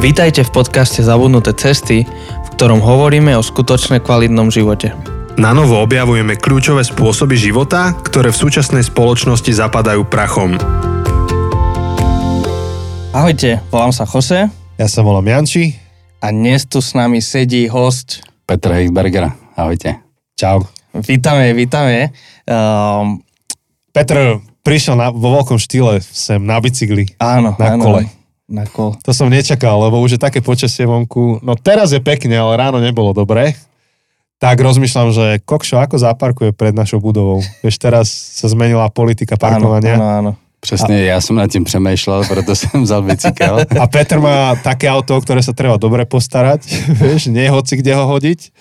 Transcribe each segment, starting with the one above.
Vítajte v podcaste Zabudnuté cesty, v ktorom hovoríme o skutočne kvalitnom živote. Na novo objavujeme kľúčové spôsoby života, ktoré v súčasnej spoločnosti zapadajú prachom. Ahojte, volám sa Jose Ja sa volám Janči. a dnes tu s nami sedí host. Petr Heisberger, ahojte. Čau. Vítame, vítame. Um, Petr prišiel na, vo veľkom štýle sem na bicykli. áno, Na áno. kole. Na kole. To som nečakal, lebo už je také počasie vonku. No teraz je pekne, ale ráno nebolo dobré. Tak rozmýšľam, že kokšo ako zaparkuje pred našou budovou. Vieš, teraz sa zmenila politika Áno, parkovania. áno, áno. Přesně, já jsem nad tím přemýšlel, proto jsem vzal bicykel. A Petr má také auto, o ktoré sa treba dobre postarať. Vieš, nie hoci kde ho hodiť.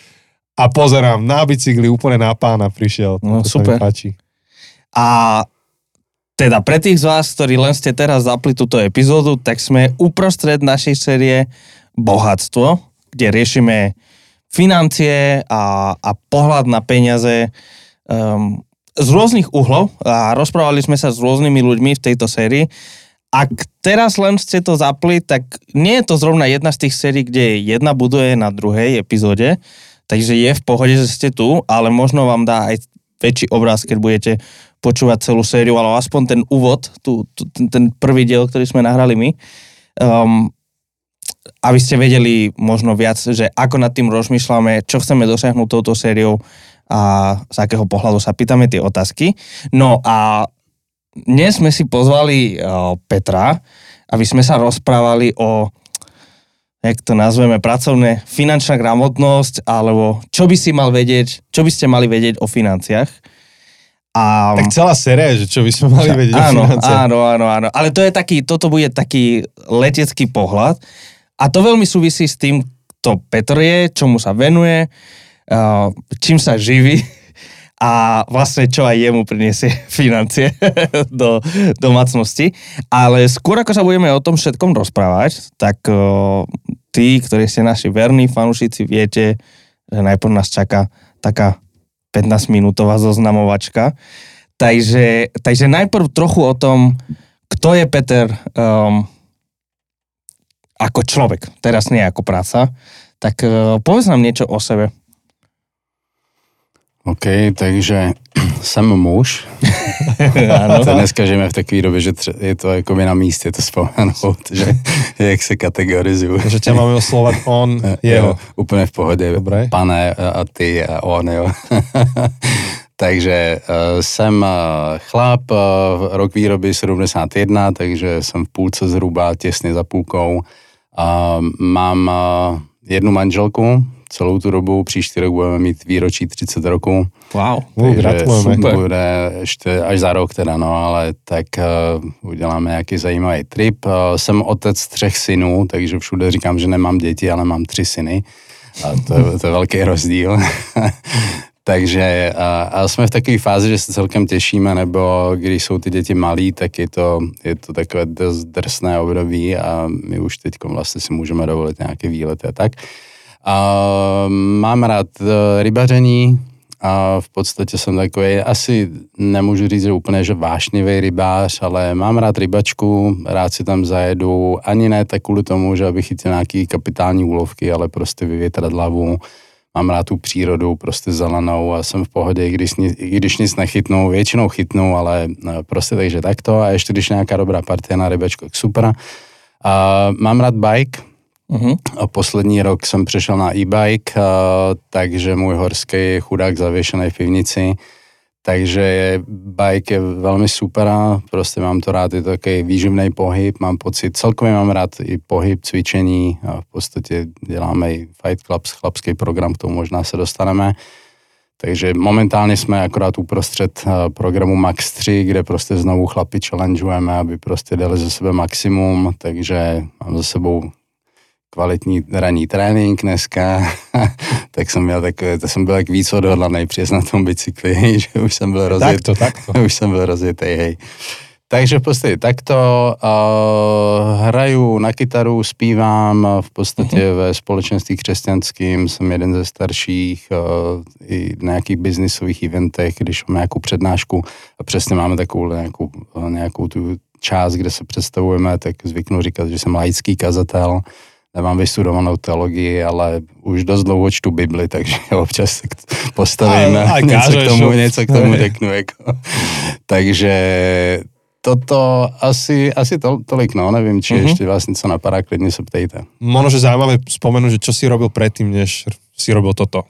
A pozerám, na bicykli úplne na pána prišiel. No, super. A teda pre tých z vás, ktorí len ste teraz zapli túto epizódu, tak sme uprostred našej série Bohatstvo, kde riešime financie a, a pohľad na peniaze um, z rôznych uhlov a rozprávali sme sa s rôznymi ľuďmi v tejto sérii. Ak teraz len ste to zapli, tak nie je to zrovna jedna z tých sérií, kde jedna buduje na druhej epizóde, takže je v pohode, že ste tu, ale možno vám dá aj väčší obraz, keď budete počúvať celú sériu, ale aspoň ten úvod, tu, tu, ten, ten prvý diel, ktorý sme nahrali my, um, aby ste vedeli možno viac, že ako nad tým rozmýšľame, čo chceme dosiahnuť touto sériou a z akého pohľadu sa pýtame tie otázky. No a dnes sme si pozvali uh, Petra, aby sme sa rozprávali o jak to nazveme, pracovné, finančná gramotnosť, alebo čo by si mal vedieť, čo by ste mali vedieť o financiách. A, Tak celá séria, že čo by sme mali vedieť o áno, áno, áno, áno. Ale to je taký, toto bude taký letecký pohľad. A to veľmi súvisí s tým, kto Petr je, čomu sa venuje, čím sa živí a vlastne čo aj jemu priniesie financie do domácnosti. Ale skôr ako sa budeme o tom všetkom rozprávať, tak tí, ktorí ste naši verní fanúšici, viete, že najprv nás čaká taká 15-minútová zoznamovačka. Takže, takže najprv trochu o tom, kto je Peter um, ako človek, teraz nie ako práca. Tak uh, povedz nám niečo o sebe. OK, takže jsem muž. Áno. To dneska žijeme v takové době, že tře- je to jako by na místě to vzpomenout, že jak se kategorizuju. Že ťa máme oslovať on, jeho. Úplně v pohodě. Dobré. Pane a a ty a on, jo. takže uh, jsem uh, chlap, uh, rok výroby 71, takže jsem v půlce zhruba, těsně za půlkou. Uh, mám uh, jednu manželku, celou tu dobu, příští rok budeme mít výročí 30 roků. Wow. Uh, gratulujeme. super. Bude ještě až za rok teda, no, ale tak uh, uděláme nějaký zajímavý trip. Uh, jsem otec třech synů, takže všude říkám, že nemám děti, ale mám tři syny. A to, je- to je velký rozdíl. takže a, a jsme v takové fázi, že se celkem těšíme, nebo když jsou ty děti malí, tak je to, je to takové dost drsné období a my už teď vlastně si můžeme dovolit nějaké výlety a tak. A mám rád eh, rybaření a v podstatě jsem takový, asi nemůžu říct, že úplně, že vášnivý rybář, ale mám rád rybačku, rád si tam zajedu, ani ne tak kvůli tomu, že abych chytil nějaký kapitální úlovky, ale prostě vyvětrat hlavu, mám rád tu přírodu, prostě zelenou a jsem v pohodě, i když, i když nic nechytnu, většinou chytnu, ale eh, prostě takže takto a ještě když nějaká dobrá partie na rybačku, tak super. A mám rád bike, Uh-huh. a poslední rok jsem přešel na e-bike, a, takže můj horský je chudák zavěšený v pivnici, takže bike je velmi super, prostě mám to rád, je to takový výživný pohyb, mám pocit, celkově mám rád i pohyb, cvičení a v podstatě děláme i Fight Club, chlapský program, k tomu možná se dostaneme. Takže momentálně jsme akorát uprostřed programu Max 3, kde prostě znovu chlapi challengeujeme, aby prostě dali ze sebe maximum, takže mám za sebou kvalitní ranní trénink dneska, tak jsem měl takové, to jsem byl jak víc odhodlaný přijet na tom bicykli, že už jsem byl rozjet, Takto, takto. už jsem byl rozjetý, hej. Takže v podstatě takto uh, hraju na kytaru, zpívám v podstatě ve společenství křesťanským, jsem jeden ze starších uh, i na nějakých biznisových eventech, když mám nějakou přednášku a přesně máme takovou nějakou, nějakou tu část, kde se představujeme, tak zvyknu říkat, že jsem laický kazatel, nemám vystudovanou teologii, ale už dost dlouho čtu Bibli, takže občas se postavím A- a, něco, k tomu, něco k tomu řeknu. Jako. takže toto asi, asi to, tolik, no, nevím, či mm-hmm. ještě vás něco napadá, klidně se ptejte. Možno, že zaujímavé spomenúť, že čo si robil predtým, než si robil toto.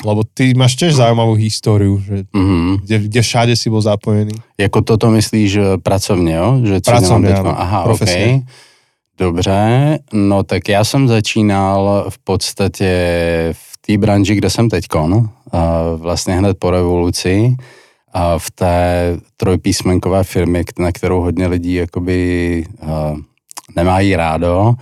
Lebo ty máš tiež zaujímavú históriu, že Mm-hmm. kde, kde všade si bol zapojený. Jako toto myslíš eh, pracovně, jo? Že co Pracovně, ano. Aha, Profesně. OK. Dobře, no tak já jsem začínal v podstatě v té branži, kde jsem teďkon, a vlastně hned po revoluci, a v té trojpísmenkové firmě, na kterou hodně lidí jakoby nemají rádo.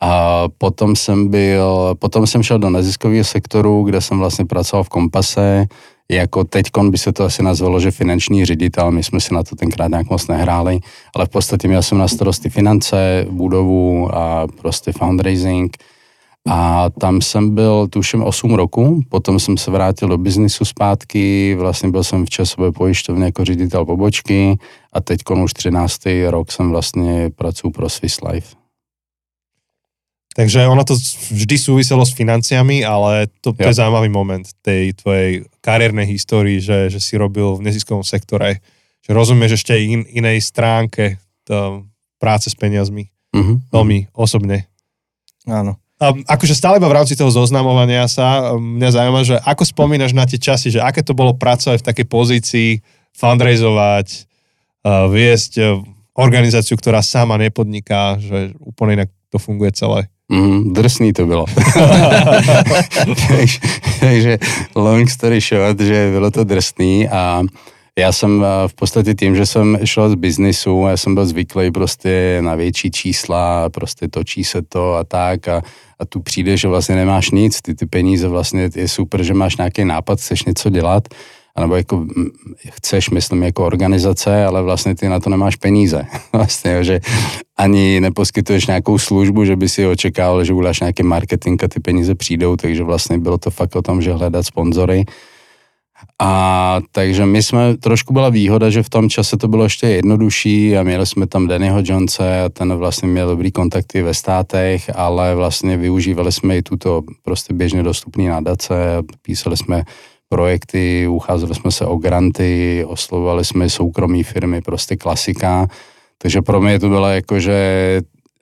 A potom jsem byl, potom jsem šel do neziskového sektoru, kde jsem vlastně pracoval v Kompase, jako teďkon by se to asi nazvalo, že finanční ředitel, my jsme si na to tenkrát nějak moc nehráli, ale v podstatě měl jsem na starosti finance, budovu a prostě fundraising. A tam jsem byl tuším 8 roku, potom jsem se vrátil do biznisu zpátky, vlastně byl jsem v časové pojišťovně jako ředitel pobočky a teď už 13. rok jsem vlastně pracuji pro Swiss Life. Takže ono to vždy súviselo s financiami, ale to, to je zaujímavý moment tej tvojej kariérnej histórii, že, že si robil v neziskovom sektore, že rozumieš ešte in, inej stránke to, práce s peniazmi, Mhm. veľmi osobne. Áno. A akože stále iba v rámci toho zoznamovania sa, um, mňa zaujíma, že ako spomínaš na tie časy, že aké to bolo pracovať v takej pozícii, fundraizovať, uh, viesť uh, organizáciu, ktorá sama nepodniká, že úplne inak to funguje celé. Mm, drsný to bylo. takže, takže long story short, že bylo to drsný a já jsem eh, v podstatě tím, že jsem šel z biznisu, já jsem byl zvyklý prostě na větší čísla, prostě točí se to a tak a, a tu přijde, že vlastně nemáš nic, ty ty peníze vlastně je super, že máš nějaký nápad, chceš něco dělat, anebo jako chceš, myslím, jako organizace, ale vlastně ty na to nemáš peníze. Vlastně, že ani neposkytuješ nějakou službu, že by si očekával, že uděláš nějaký marketing a ty peníze přijdou, takže vlastně bylo to fakt o tom, že hledat sponzory. A takže my jsme, trošku byla výhoda, že v tom čase to bylo ještě jednodušší a měli jsme tam Dannyho Jonese a ten vlastně měl dobrý kontakty ve státech, ale vlastně využívali jsme i tuto prostě běžně dostupný nadace, písali jsme projekty, ucházeli jsme se o granty, oslovovali jsme soukromí firmy, prostě klasika. Takže pro mě to bylo jako, že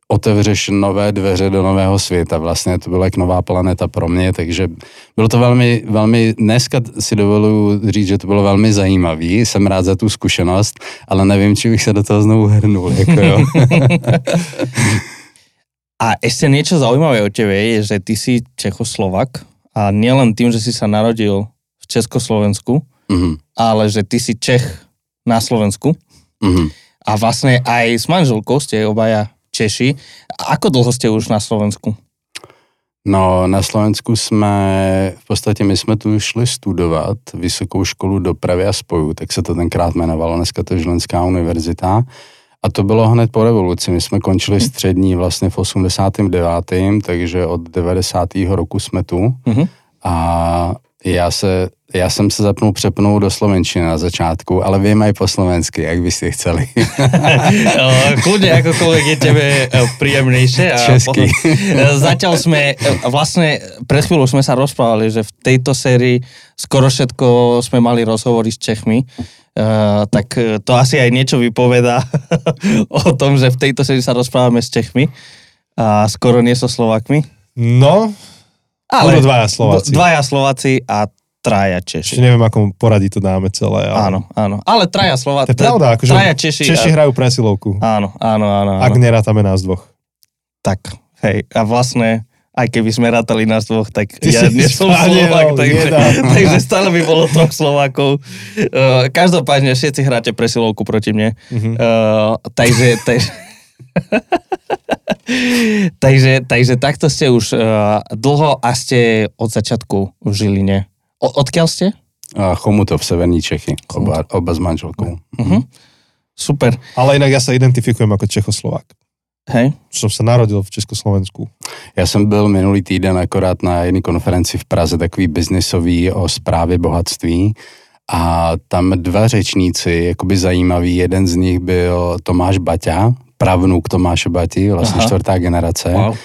otevřeš nové dveře do nového světa. Vlastně to byla jak nová planeta pro mě, takže bylo to velmi, velmi, dneska si dovoluji říct, že to bylo velmi zajímavý, jsem rád za tu zkušenost, ale nevím, či bych se do toho znovu hrnul, jako jo. A ešte niečo zaujímavé o tebe je, že ty si Čechoslovak a nielen tým, že si sa narodil Československu, Mhm, ale že ty si Čech na Slovensku mhm. a vlastne aj s manželkou ste obaja Češi. A Ako dlho ste už na Slovensku? No, na Slovensku jsme, v podstatě my jsme tu šli studovat Vysokou školu dopravy a spojů, tak se to tenkrát jmenovalo, dneska to je Žilinská univerzita. A to bylo hned po revoluci. My jsme končili střední vlastně v 89. takže od 90. roku jsme tu. Mhm. A já, se, já jsem se zapnul přepnout do slovenčiny na začátku, ale vy mají po slovensky, jak byste chceli. Kľudne akokoľvek je tebe eh, príjemnejšie. A Česky. Potom, eh, zatiaľ sme, eh, vlastne pred chvíľou sme sa rozprávali, že v tejto sérii skoro všetko sme mali rozhovory s Čechmi. Uh, tak to asi aj niečo vypoveda o tom, že v tejto sérii sa rozprávame s Čechmi a skoro nie so Slovakmi. No, Ale dvaja Slováci. Dvaja Slováci a traja Češi. neviem, akom poradí to dáme celé. Ale... Áno, áno. Ale traja Slováci. To je pravda, akože Traja Češi. Češi a... hrajú presilovku. Áno, áno, áno. áno. Ak nerátame nás dvoch. Tak, hej, a vlastne, aj keby sme rátali nás dvoch, tak Ty ja nie som Slovak, takže, takže stále by bolo troch Slovákov. Uh, každopádne všetci hráte presilovku proti mne. Uh, takže, takže, takže, takže takto ste už uh, dlho a ste od začiatku v Žiline. O, odkiaľ ste? A Chomutov, Severní Čechy, oba, oba s manželkou. Uh-huh. Super. Ale inak ja sa identifikujem ako Čechoslovák. Hej. Som sa narodil v Československu. Já jsem byl minulý týden akorát na jedné konferenci v Praze, takový biznisový o správě bohatství a tam dva řečníci, jakoby zajímavý, jeden z nich byl Tomáš Baťa, pravnuk Tomáše Bati, vlastně Aha. čtvrtá generace. Wow.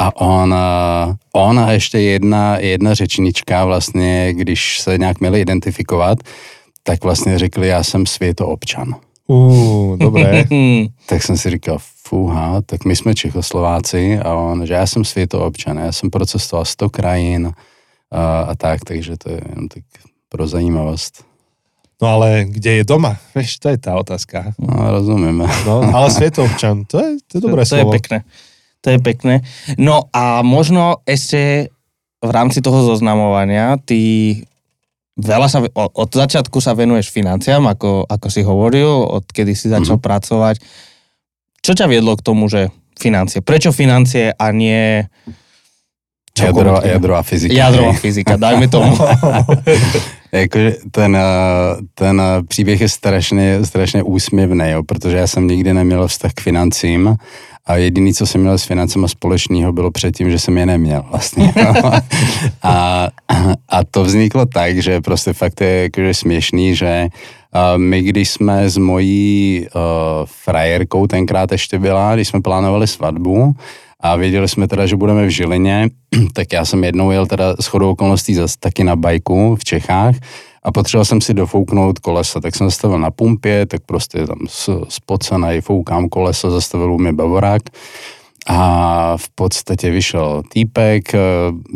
A on, eh, on a ještě jedna, jedna řečnička vlastně, když se nějak měli identifikovat, tak vlastně řekli, já jsem světoobčan. Uh, dobré. Tak jsem si říkal, fúha, tak my jsme Čechoslováci a on, že já jsem světoobčan, já jsem procestoval 100 krajin a, a tak, takže to je jenom tak pro zajímavost. No ale kde je doma? Vieš, to je tá otázka. No, rozumíme. No, ale světoobčan, to je, to je dobré to, to slovo. je pekné. To je pekné. No a možno ešte v rámci toho zoznamovania ty veľa sa, od začiatku sa venuješ financiám, ako, ako si hovoril, odkedy si začal Mhm. pracovať. Čo ťa viedlo k tomu, že financie? Prečo financie a nie čokoľvek iné? jadrová fyzika. Jadrová hej. fyzika, dajme tomu. Jakože ten, eh, ten příběh je strašně, strašně úsměvný, jo, protože já jsem nikdy neměl vztah k financím a jediný, co jsem měl s financema společného, bylo předtím, že jsem je neměl vlastně. a, a to vzniklo tak, že prostě fakt je jakože směšný, že my, když jsme s mojí uh, frajerkou tenkrát ještě byla, když jsme plánovali svatbu, a věděli jsme teda, že budeme v Žilině, tak já jsem jednou jel teda s chodou okolností zase taky na bajku v Čechách a potřeboval jsem si dofouknout kolesa, tak jsem zastavil na pumpě, tak prostě tam spocenej, foukám kolesa, zastavil mě bavorák. A v podstatě vyšel týpek, eh,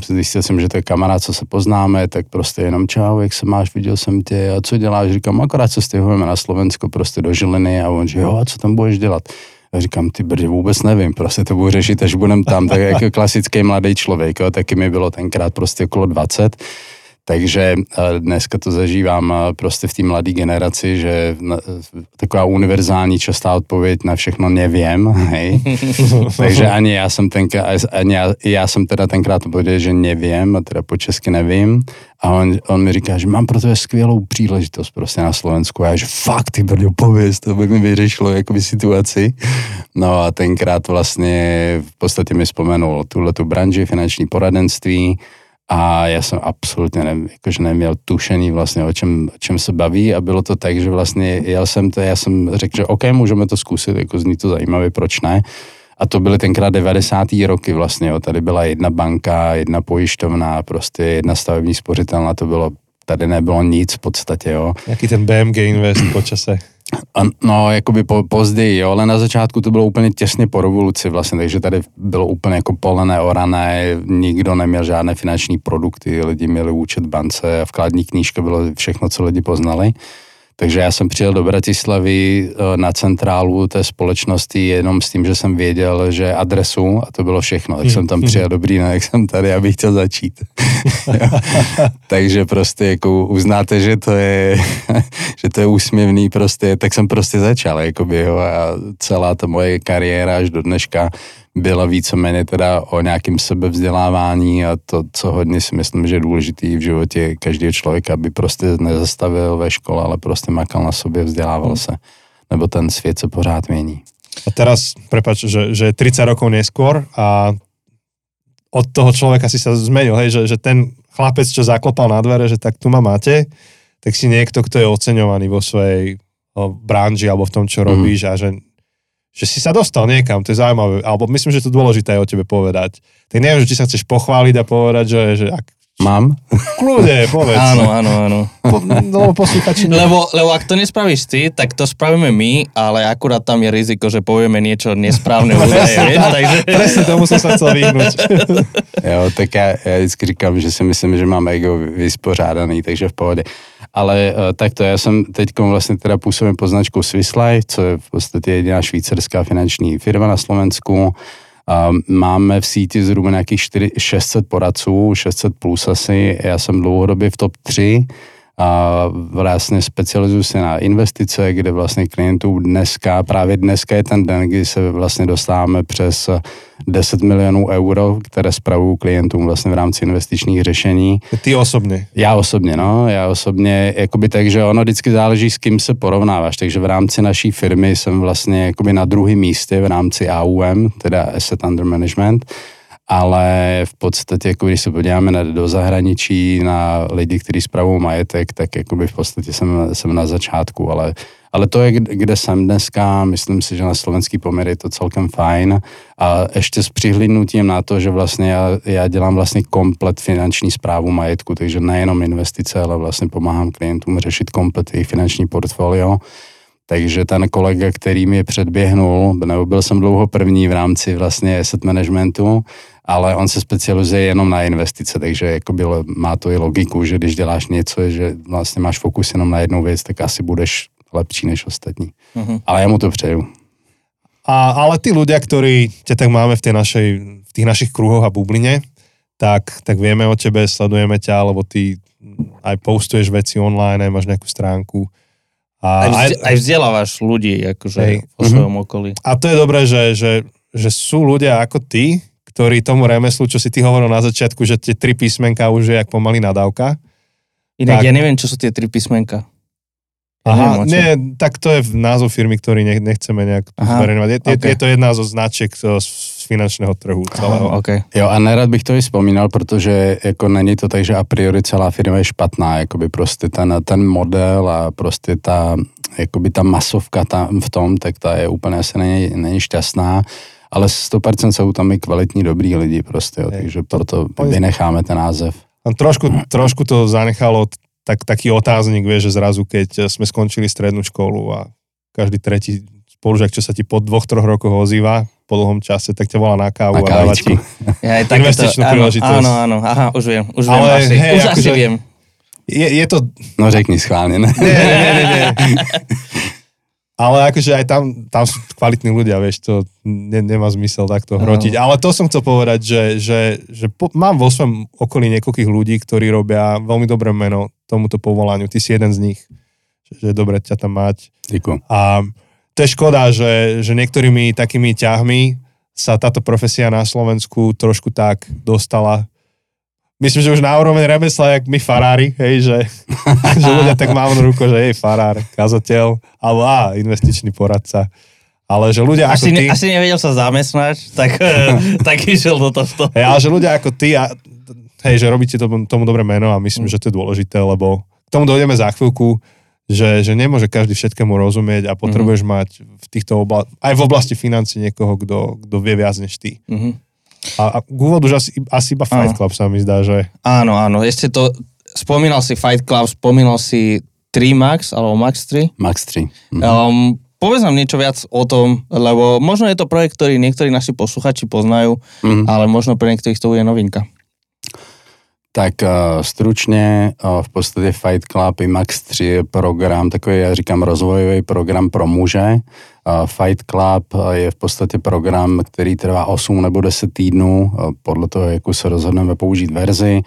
zjistil jsem, že to je kamarád, co se poznáme, tak prostě jenom čau, jak se máš, viděl jsem tě a co děláš, říkám, akorát se stěhujeme na Slovensko, prostě do Žiliny. A on, že jo, a co tam budeš dělat? Já říkám, ty brdě, vůbec nevím, prostě to budu řešit, až budem tam, tak jako klasický mladý člověk, jo, taky mi bylo tenkrát prostě okolo 20, takže eh, dneska to zažívám eh, prostě v té mladé generaci, že na- taková univerzální častá odpověď na všechno nevím, hej. Takže ani já jsem tenkrát, ani já, já jsem teda tenkrát odpověděl, že nevím, a teda po česky nevím. A on, on mi říká, že mám pro tebe skvělou příležitost prostě na Slovensku. A já, že fakt, ty brďo, pověz, to by mi vyřešilo jakoby situaci. No a tenkrát vlastně v podstatě mi vzpomenul tuhle tu branži, finanční poradenství, a já jsem absolutně ne, jakože neměl tušení vlastně, o čem, o čem se baví a bylo to tak, že vlastně jel jsem to, já jsem řekl, že OK, můžeme to zkusit, jako zní to zajímavě, proč ne. A to byly tenkrát 90. roky vlastně, jo. tady byla jedna banka, jedna pojišťovna, prostě jedna stavební spořitelna, to bylo, tady nebylo nic v podstatě, jo. Jaký ten BMG Invest po čase. No, jakoby po, později, jo, ale na začátku to bylo úplně těsně po revoluci vlastně, takže tady bylo úplně jako polené, orané, nikdo neměl žádné finanční produkty, lidi měli účet bance a vkladní knížka bylo všechno, co lidi poznali. Takže já jsem přijel do Bratislavy eh, na centrálu té společnosti jenom s tím, že jsem věděl, že adresu a to bylo všechno. Tak jsem tam přijel, dobrý den, jak jsem tady, já bych chtěl začít. Takže prostě jako uznáte, že to je, že to je úsměvný prostě, tak jsem prostě začal, jakoby, jo, a celá ta moje kariéra až do dneška byla víceméně teda o nějakém sebevzdělávání a to, co hodně si myslím, že je důležitý v životě každého člověka, aby prostě nezastavil ve škole, ale prostě makal na sobě, vzdělával se. Nebo ten svět se pořád mění. A teraz, prepač, že, že 30 rokov neskôr a od toho človeka si sa zmenil, hej, že, že ten chlapec, čo zaklopal na dvere, že tak tu ma máte, tak si niekto, kto je oceňovaný vo svojej branži alebo v tom, čo robíš a že, že si sa dostal niekam, to je zaujímavé, alebo myslím, že to je dôležité aj o tebe povedať. Tak neviem, že či sa chceš pochváliť a povedať, že, že ak, Mám? kľude, povedz. Áno, áno, áno. Po, no, posluchači Lebo, lebo ak to nespravíš ty, tak to spravíme my, ale akurát tam je riziko, že povieme niečo nesprávne údaje, vieš, takže... Presne tomu som sa chcel vyhnúť. Jo, tak já, já vždycky říkám, že si myslím, že mám ego vyspořádaný, takže v pohodě. Ale uh, takto, já jsem teď vlastně teda působím pod značkou Swiss Life, co je v podstatě jediná švýcarská finanční firma na Slovensku. Máme v síti zhruba nějakých 4, 600 poradců, 600 plus asi. Já jsem dlouhodobě v top 3 a vlastně specializuju se na investice, kde vlastně klientů dneska, právě dneska je ten den, kdy se vlastně dostáváme přes 10 milionů euro, které spravuju klientům vlastně v rámci investičních řešení. Ty osobne. Já osobně, no, já osobně, jakoby tak, že ono vždycky záleží, s kým se porovnáváš, takže v rámci naší firmy jsem vlastně jakoby na druhém místě v rámci AUM, teda Asset Under Management, ale v podstatě, jako když se podíváme na, do zahraničí, na lidi, kteří spravují majetek, tak jakoby v podstatě jsem, jsem na začátku, ale, ale to je, kde jsem dneska, myslím si, že na slovenský poměr je to celkem fajn a ještě s přihlídnutím na to, že vlastně já, já dělám vlastně komplet finanční zprávu majetku, takže nejenom investice, ale vlastně pomáhám klientům řešit komplet jejich finanční portfolio. Takže ten kolega, který mě předběhnul, nebo byl jsem dlouho první v rámci vlastně asset managementu, ale on se specializuje jenom na investice, takže jako bylo, má to i logiku, že když děláš něco, že vlastně máš fokus jenom na jednu věc, tak asi budeš lepší než ostatní. Uh-huh. Ale já mu to přeju. A, ale tí ľudia, ktorí ťa tak máme v, tej našej, v tých našich kruhoch a bubline, tak, tak vieme o tebe, sledujeme ťa, lebo ty aj postuješ veci online, aj máš nejakú stránku. A, aj, vzde, aj vzdelávaš ľudí akože hej. vo svojom mm-hmm. okolí. A to je dobré, že, že, že sú ľudia ako ty, ktorí tomu remeslu, čo si ty hovoril na začiatku, že tie tri písmenka už je jak pomaly nadávka. Inak tak, ja neviem, čo sú tie tri písmenka. Aha, nie, tak to je názov firmy, ktorý nechceme nejak zverejňovať. Je, okay. je to jedna zo značiek z finančného trhu celého. Aha, okay. Jo a nerad bych to i vzpomínal, protože jako není to tak, že a priori celá firma je špatná, jakoby prostě ten, ten model a prostě ta, jakoby ta masovka tam v tom, tak ta je úplně asi není, není šťastná ale 100% jsou tam i kvalitní, dobrý lidi prostě, jo, takže proto vynecháme ten název. Trošku, trošku to zanechalo tak, taký otáznik, vieš, že zrazu, keď sme skončili strednú školu a každý tretí spolužiak, čo sa ti po dvoch, troch rokoch ozýva, po dlhom čase, tak ťa volá na kávu na a dáva ti ja, investičnú to, príležitosť. Áno, áno, aha, už viem, už Ale, viem asi, hej, už asi viem. Je, je to... No řekni schválne, ne? Nie, nie, nie, nie. Ale akože aj tam, tam sú kvalitní ľudia, vieš, to ne, nemá zmysel takto hrotiť. Ale to som chcel povedať, že, že, že po, mám vo svojom okolí niekoľkých ľudí, ktorí robia veľmi dobré meno tomuto povolaniu. Ty si jeden z nich. Že je dobre ťa tam mať. Díku. A to je škoda, že, že niektorými takými ťahmi sa táto profesia na Slovensku trošku tak dostala myslím, že už na úroveň remesla, jak my farári, hej, že, že ľudia tak mávnu ruko, že jej farár, kazateľ, alebo á, investičný poradca. Ale že ľudia asi ako ty... Asi nevedel sa zamestnať, tak, tak išiel do tohto. Hej, ale že ľudia ako ty, a, hej, že robíte tomu, tomu dobré meno a myslím, mm. že to je dôležité, lebo k tomu dojdeme za chvíľku, že, že nemôže každý všetkému rozumieť a potrebuješ mm. mať v týchto obla- aj v oblasti financí niekoho, kto, kto vie viac než ty. Mm-hmm. A, a k úvodu, že asi, asi iba Fight Club sa mi zdá, že... Áno, áno, ešte to, spomínal si Fight Club, spomínal si 3 Max, alebo Max 3. Max 3. Mhm. Um, povedz nám niečo viac o tom, lebo možno je to projekt, ktorý niektorí naši posluchači poznajú, mm. ale možno pre niektorých to bude novinka. Tak uh, stručně uh, v podstatě Fight Club i Max 3 je program, takový, já říkám, rozvojový program pro muže. Uh, Fight Club je v podstatě program, který trvá 8 nebo 10 týdnů, podle toho, jak se rozhodneme použít verzi.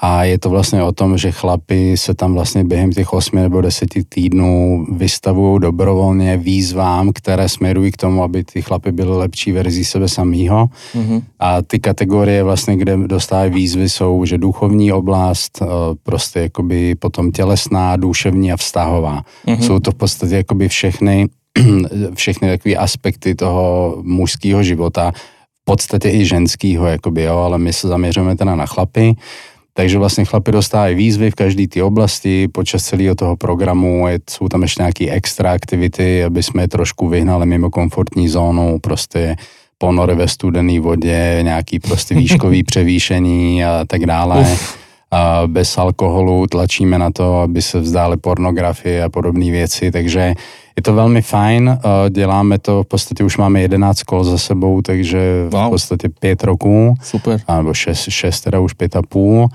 A je to vlastně o tom, že chlapi se tam vlastně během těch 8 nebo 10 týdnů vystavují dobrovolně výzvám, které směrují k tomu, aby ty chlapy byly lepší verzí sebe samýho. Mm-hmm. A ty kategorie vlastně, kde dostávají výzvy, jsou, že duchovní oblast, eh, prostě jakoby potom tělesná, duševní a vztahová. Mm-hmm. Jsou to v podstatě jakoby všechny, všechny takové aspekty toho mužského života, v podstatě i ženského, jakoby, jo, ale my se zaměřujeme teda na chlapy. Takže vlastně chlapi dostávají výzvy v každé té oblasti, počas celého toho programu je, jsou tam ještě nějaké extra aktivity, aby jsme je trošku vyhnali mimo komfortní zónu, prostě ponory ve studené vodě, nějaký prostě výškový převýšení a tak dále. Uf. A bez alkoholu tlačíme na to, aby se vzdáli pornografie a podobné věci, takže je to velmi fajn, děláme to, v podstatě už máme 11 kol za sebou, takže wow. v podstatě 5 roků. Super. Nebo 6, 6 teda už 5 a půl.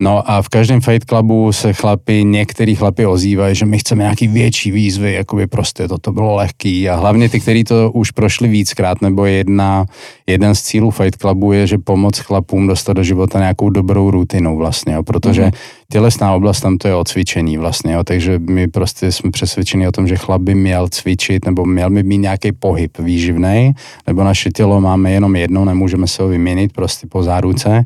No a v každém Fight Clubu se chlapi, některý chlapi ozývají, že my chceme nějaký větší výzvy, jako by prostě toto bylo lehký a hlavně ty, kteří to už prošli víckrát, nebo jedna, jeden z cílů Fight Clubu je, že pomoc chlapům dostat do života nějakou dobrou rutinu vlastně, jo, protože mm-hmm. tělesná oblast tam to je o cvičení vlastně, jo, takže my prostě jsme přesvědčeni o tom, že chlap by měl cvičit nebo měl by mít nějaký pohyb výživný, nebo naše tělo máme jenom jedno, nemůžeme se ho vyměnit prostě po záruce,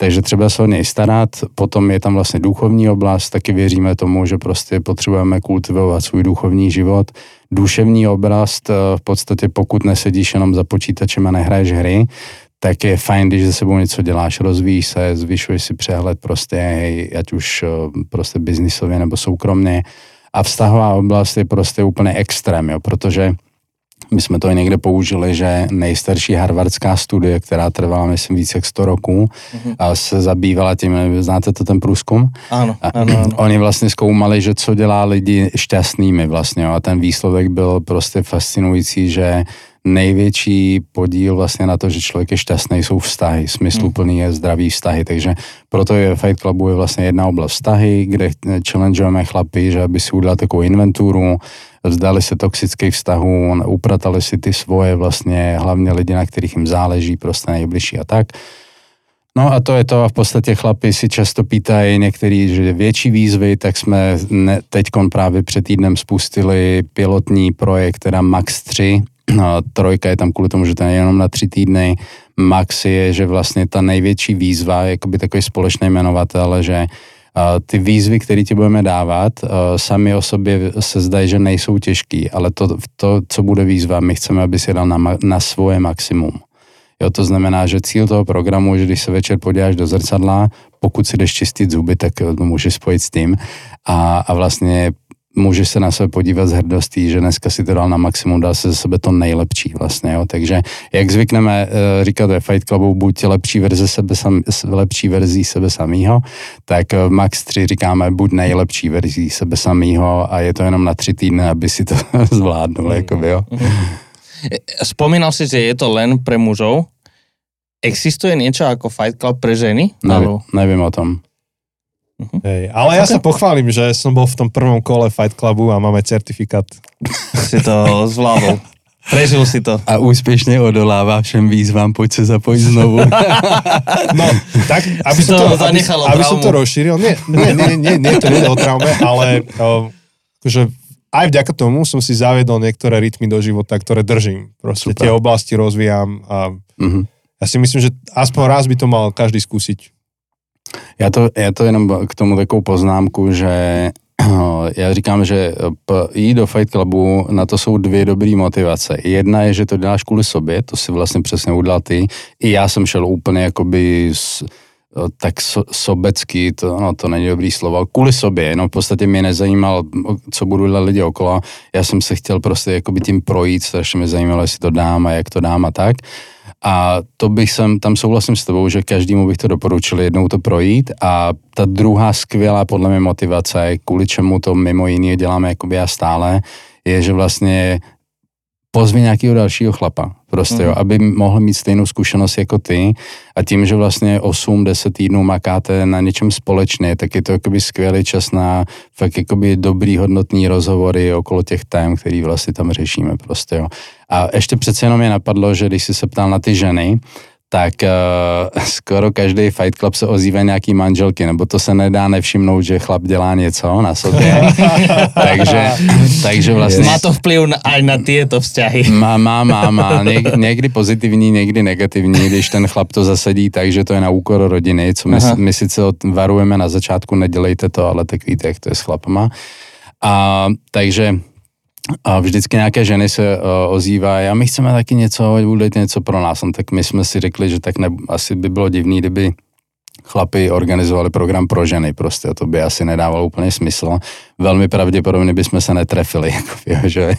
takže třeba se o něj starat, potom je tam vlastně duchovní oblast, taky věříme tomu, že prostě potřebujeme kultivovat svůj duchovní život. Duševní oblast, eh, v podstatě pokud nesedíš jenom za počítačem a nehraješ hry, tak je fajn, když se sebou něco děláš, rozvíjíš se, zvyšuješ si přehled prostě, hej, ať už eh, prostě biznisově nebo soukromně. A vztahová oblast je prostě úplně extrém, jo, protože my jsme to i někde použili, že nejstarší harvardská studie, která trvala, myslím, více jak 100 roků, mm-hmm. a se zabývala tím, znáte to ten průzkum? Áno, áno, áno. Oni vlastně zkoumali, že co dělá lidi šťastnými vlastně a ten výsledek byl prostě fascinující, že největší podíl vlastně na to, že člověk je šťastný, jsou vztahy, smysluplný je zdravý vztahy, takže proto je Fight Clubu je vlastně jedna oblast vztahy, kde challengeujeme chlapy, že aby si udělali takovou inventuru, vzdali se toxických vztahů, upratali si ty svoje vlastně, hlavně lidi, na kterých jim záleží, prostě nejbližší a tak. No a to je to a v podstatě chlapi si často pýtají některý, že větší výzvy, tak jsme teď právě před týdnem spustili pilotní projekt, teda Max 3, No, trojka je tam kvůli tomu, že to je jenom na tři týdny. Max je, že vlastně ta největší výzva, jakoby takový společný jmenovatel, že ty výzvy, které ti budeme dávat, sami o sobě se zdají, že nejsou těžký, ale to, to, co bude výzva, my chceme, aby si dal na, na svoje maximum. Jo, to znamená, že cíl toho programu, že když se večer podíváš do zrcadla, pokud si jdeš čistit zuby, tak to můžeš spojit s tím a, a vlastně můžeš se na sebe podívat z hrdostí, že dneska si to dal na maximum, dal se ze sebe to nejlepší vlastně, jo. Takže jak zvykneme uh, říkat ve Fight Clubu, buď lepší verze sebe sam, lepší verzí sebe samýho, tak v Max 3 říkáme buď nejlepší verzí sebe samýho a je to jenom na tři týdny, aby si to zvládnul, jako jo. Spomínal si, že je to len pre mužov. Existuje niečo ako Fight Club pre ženy? Nevím, nevím o tom. Uh-huh. Hej, ale ja sa pochválim, že som bol v tom prvom kole Fight Clubu a máme certifikát. Si to zvládol. Prežil si to. A úspěšně odolává všem výzvám, pojď se zapojit znovu. no, tak, aby som to, to, aby, aby som to rozšíril, nie, nie, nie, nie, nie to nie je o traume, ale uh, akože aj vďaka tomu som si zaviedol niektoré rytmy do života, ktoré držím. Proste Super. tie oblasti rozvíjam a uh-huh. ja si myslím, že aspoň raz by to mal každý skúsiť. Já to, já to jenom k tomu takovou poznámku, že já říkám, že jít do Fight Clubu, na to jsou dvě dobré motivace. Jedna je, že to děláš kvůli sobě, to si vlastně přesně udělal ty. I já jsem šel úplně jakoby s, tak so, sobecky, to, no, to není dobrý slovo, kvůli sobě, jenom v podstatě mě nezajímal, co budu dělat lidi okolo. Já jsem se chtěl prostě jakoby tím projít, strašně mě zajímalo, jestli to dám a jak to dám a tak. A to bych sem, tam souhlasím s tebou, že každému bych to doporučil jednou to projít. A ta druhá skvělá podle mě motivace, kvůli čemu to mimo jiné děláme jakoby já stále, je, že vlastně pozvi nějakého dalšího chlapa, prostě, mm. jo, aby mohl mít stejnou zkušenost jako ty a tím, že vlastně 8-10 týdnů makáte na něčem společně, tak je to jakoby skvělý čas na fakt jakoby dobrý hodnotný rozhovory okolo těch tém, který vlastně tam řešíme prostě, jo. A ještě přece jenom mě napadlo, že když jsi se ptal na ty ženy, tak uh, skoro každý Fight Club se ozývá nějaký manželky, nebo to se nedá nevšimnout, že chlap dělá něco na sobě. takže, takže vlastně... Má to vplyv na, aj na tyto vzťahy. Má, má, má, má. Něk, někdy pozitivní, někdy negativní, když ten chlap to zasedí tak, že to je na úkor rodiny, co my, my sice varujeme na začátku, nedělejte to, ale tak víte, jak to je s chlapama. A takže a vždycky nějaké ženy se uh, ozývají a my chceme taky něco, udělat něco pro nás. No, tak my jsme si řekli, že tak ne, asi by bylo divný, kdyby chlapi organizovali program pro ženy, prostě to by asi nedávalo úplně smysl. Velmi pravděpodobně bychom se netrefili jako, že,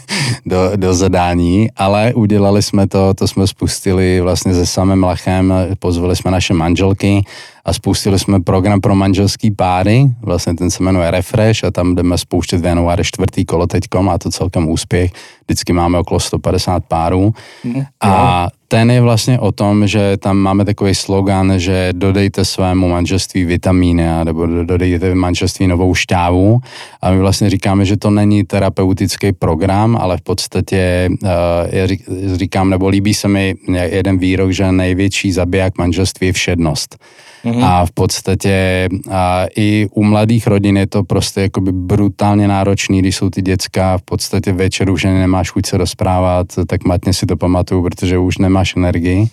do, do zadání, ale udělali jsme to, to jsme spustili vlastně se samým Lachem, pozvali jsme naše manželky, a spustili jsme program pro manželský páry, vlastně ten se jmenuje Refresh a tam jdeme spouštět v januári čtvrtý kolo teďko, má to celkem úspěch, vždycky máme okolo 150 párů. Mm, a ten je vlastně o tom, že tam máme takový slogan, že dodejte svému manželství vitamíny nebo dodejte manželství novou šťávu. A my vlastně říkáme, že to není terapeutický program, ale v podstatě uh, já říkám, nebo líbí se mi jeden výrok, že největší zabiják manželství je všednost. Mm-hmm. A v podstatě a i u mladých rodin je to prostě jakoby brutálně náročný, když jsou ty děcka v podstatě večer už nemáš chuť se rozprávat, tak matně si to pamatuju, protože už nemáš energii.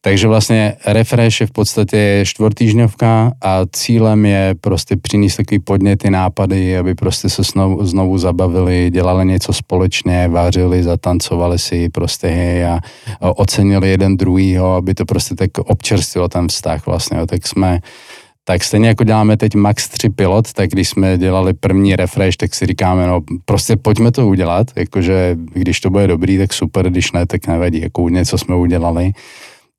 Takže vlastně refresh je v podstatě čtvrtýždňovka a cílem je prostě přinést takový podněty, nápady, aby prostě se znovu, znovu zabavili, dělali něco společně, vářili, zatancovali si prostě hej a, ocenili jeden druhýho, aby to prostě tak občerstvilo ten vztah vlastně. Tak jsme tak stejně jako děláme teď Max 3 pilot, tak když jsme dělali první refresh, tak si říkáme, no prostě pojďme to udělat, jakože když to bude dobrý, tak super, když ne, tak nevadí, jako něco jsme udělali.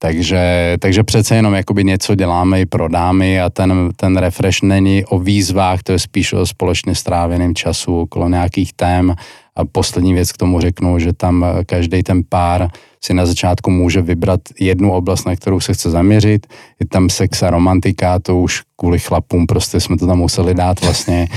Takže, takže přece jenom jakoby něco děláme i pro dámy a ten, ten refresh není o výzvách, to je spíš o společně stráveném času okolo nějakých tém. A poslední věc k tomu řeknu, že tam každý ten pár si na začátku může vybrat jednu oblast, na kterou se chce zaměřit. Je tam sex a romantika, to už kvůli chlapům prostě jsme to tam museli dát vlastně.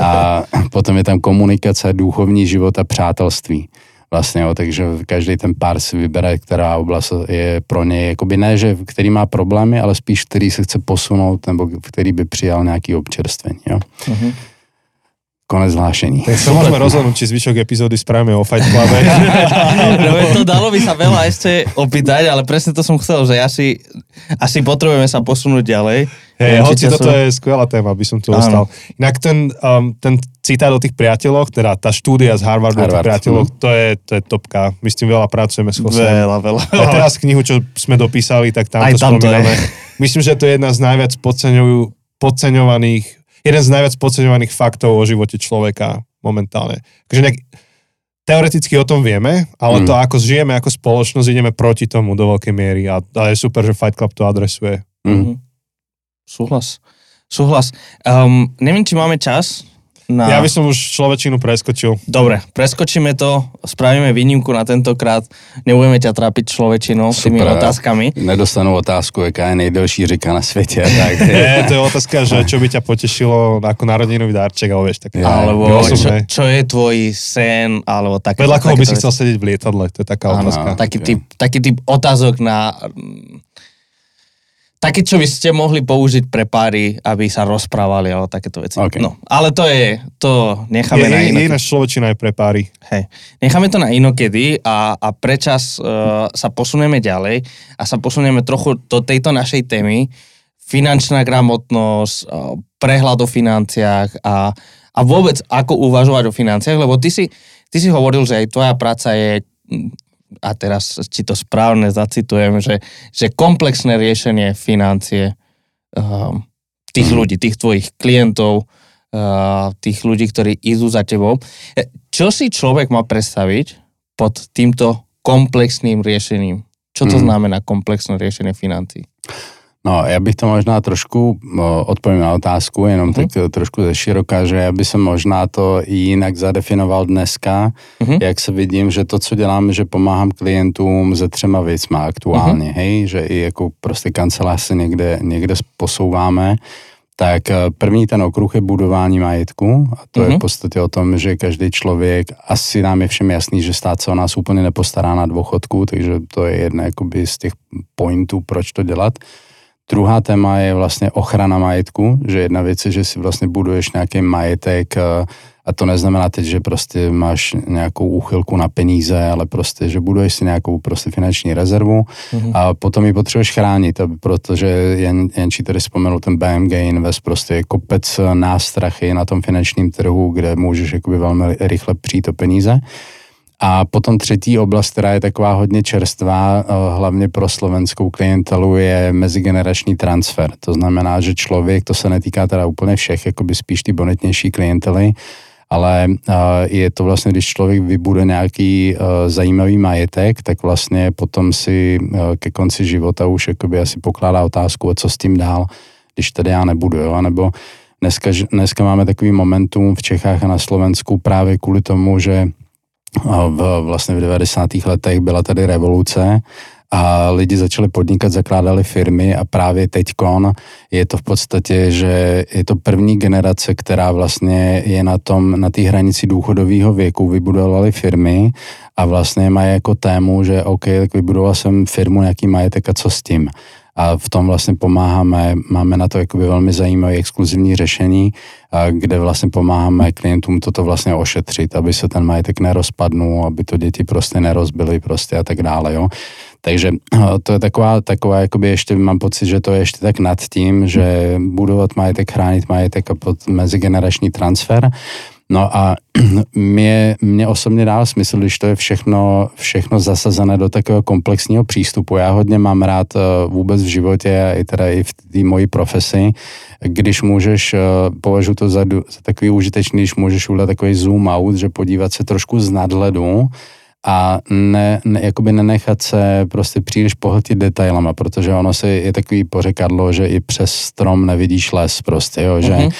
A potom je tam komunikace, duchovní život a přátelství vlastně, jo, takže každý ten pár si vybere, která oblast je pro něj, jakoby ne, že který má problémy, ale spíš který se chce posunout, nebo který by přijal nějaký občerstvení, jo. Uh-huh. Konec zvlášení. Tak sa môžeme rozhodnúť, či zvyšok epizódy spravíme o Fight Clube. no, to dalo by sa veľa ešte opýtať, ale presne to som chcel, že asi, asi potrebujeme sa posunúť ďalej. Hej, hoci toto je skvelá téma, by som tu ostal. Inak ten, um, ten citát o tých priateľoch, teda tá štúdia z Harvardu Harvard. o tých priateľoch, mm. to je, to je topka. My s tým veľa pracujeme s Chosem. Veľa, veľa. A teraz knihu, čo sme dopísali, tak tam Aj to tam spomíname. Myslím, že to je jedna z najviac podceňovaných jeden z najviac podceňovaných faktov o živote človeka momentálne. Takže nejak, teoreticky o tom vieme, ale mm. to ako žijeme ako spoločnosť, ideme proti tomu do veľkej miery a, a je super, že Fight Club to adresuje. Mm. Súhlas. Súhlas. Um, neviem, či máme čas na... Ja by som už človečinu preskočil. Dobre, preskočíme to, spravíme výnimku na tentokrát, nebudeme ťa trápiť človečinou s tými otázkami. Nedostanu otázku, jaká je nejdelší řeka na světě. Tak... Nie, to je otázka, že čo by ťa potešilo ako narodinový dárček, alebo vieš, tak... Ja, alebo čo, čo, je tvoj sen, alebo také... Vedľa koho by si chcel sedieť v lietadle, to je taká ano, otázka. Taký typ, taký typ otázok na také, čo by ste mohli použiť pre páry, aby sa rozprávali alebo takéto veci. Okay. No, ale to je, to necháme je, na inokedy. Ináč človečina je pre páry. Hej, necháme to na inokedy a, a prečas uh, sa posunieme ďalej a sa posunieme trochu do tejto našej témy. Finančná gramotnosť, uh, prehľad o financiách a, a vôbec ako uvažovať o financiách, lebo ty si, ty si hovoril, že aj tvoja práca je a teraz či to správne zacitujem, že, že komplexné riešenie financie uh, tých mhm. ľudí, tých tvojich klientov, uh, tých ľudí, ktorí idú za tebou. E, čo si človek má predstaviť pod týmto komplexným riešením? Čo to mm. znamená komplexné riešenie financí? No, já bych to možná trošku odpovím na otázku, jenom uh-huh. tak trošku ze široka, že já bych se možná to jinak zadefinoval dneska, uh-huh. jak se vidím, že to, co dělám, že pomáhám klientům ze třema věcma aktuálně, uh-huh. hej, že i jako prostě kancelář se někde, někde posouváme, tak eh, první ten okruh je budování majetku a to uh-huh. je v podstatě o tom, že každý člověk, asi nám je všem jasný, že stát se o nás úplně nepostará na dôchodku, takže to je jedna jakoby z těch pointů, proč to dělat. Druhá téma je vlastně ochrana majetku, že jedna věc je, že si vlastně buduješ nějaký majetek eh, a to neznamená teď, že prostě máš nějakou úchylku na peníze, ale prostě, že buduješ si nějakou prostě finanční rezervu mm-hmm. a potom ji potřebuješ chránit, protože jen, Jenčí tady vzpomenul ten BMG Invest, prostě je kopec nástrachy na tom finančním trhu, kde můžeš jakoby velmi rychle přijít o peníze. A potom třetí oblast, která je taková hodně čerstvá, eh, hlavně pro slovenskou klientelu, je mezigenerační transfer. To znamená, že člověk, to se netýká teda úplně všech, jako by spíš ty bonitnější klientely, ale eh, je to vlastně, když člověk vybude nějaký eh, zajímavý majetek, tak vlastně potom si ke konci života už jakoby asi pokládá otázku, co s tím dál, když tady já nebudu, jo, nebo dneska, dneska máme takový momentum v Čechách a na Slovensku právě kvůli tomu, že v, vlastně v 90. letech byla tady revoluce a lidi začali podnikat, zakládali firmy a právě teďkon je to v podstatě, že je to první generace, která vlastně je na tom, na té hranici důchodového věku, vybudovali firmy a vlastně mají jako tému, že OK, tak vybudoval jsem firmu, nějaký majetek a co s tím. A v tom vlastně pomáháme, máme na to jakoby velmi zajímavé exkluzivní řešení, kde vlastně pomáháme klientům toto vlastně ošetřit, aby se ten majetek nerozpadnul, aby to děti prostě nerozbily prostě a tak dále, jo. Takže to je taková, taková jakoby ještě mám pocit, že to je ještě tak nad tím, že budovat majetek, chránit majetek a pod mezigenerační transfer. No a mě, mě osobně dává smysl, když to je všechno, všechno zasazené do takového komplexního přístupu. Já hodně mám rád eh, vůbec v životě a i teda i v té mojí profesi, když můžeš, eh, považuji to za, za takový užitečný, když můžeš udělat takový zoom out, že podívat se trošku z nadhledu a ne, ne, jakoby nenechat se prostě příliš pohltit detailama, protože ono se je takový pořekadlo, že i přes strom nevidíš les prostě, jo, že mm-hmm.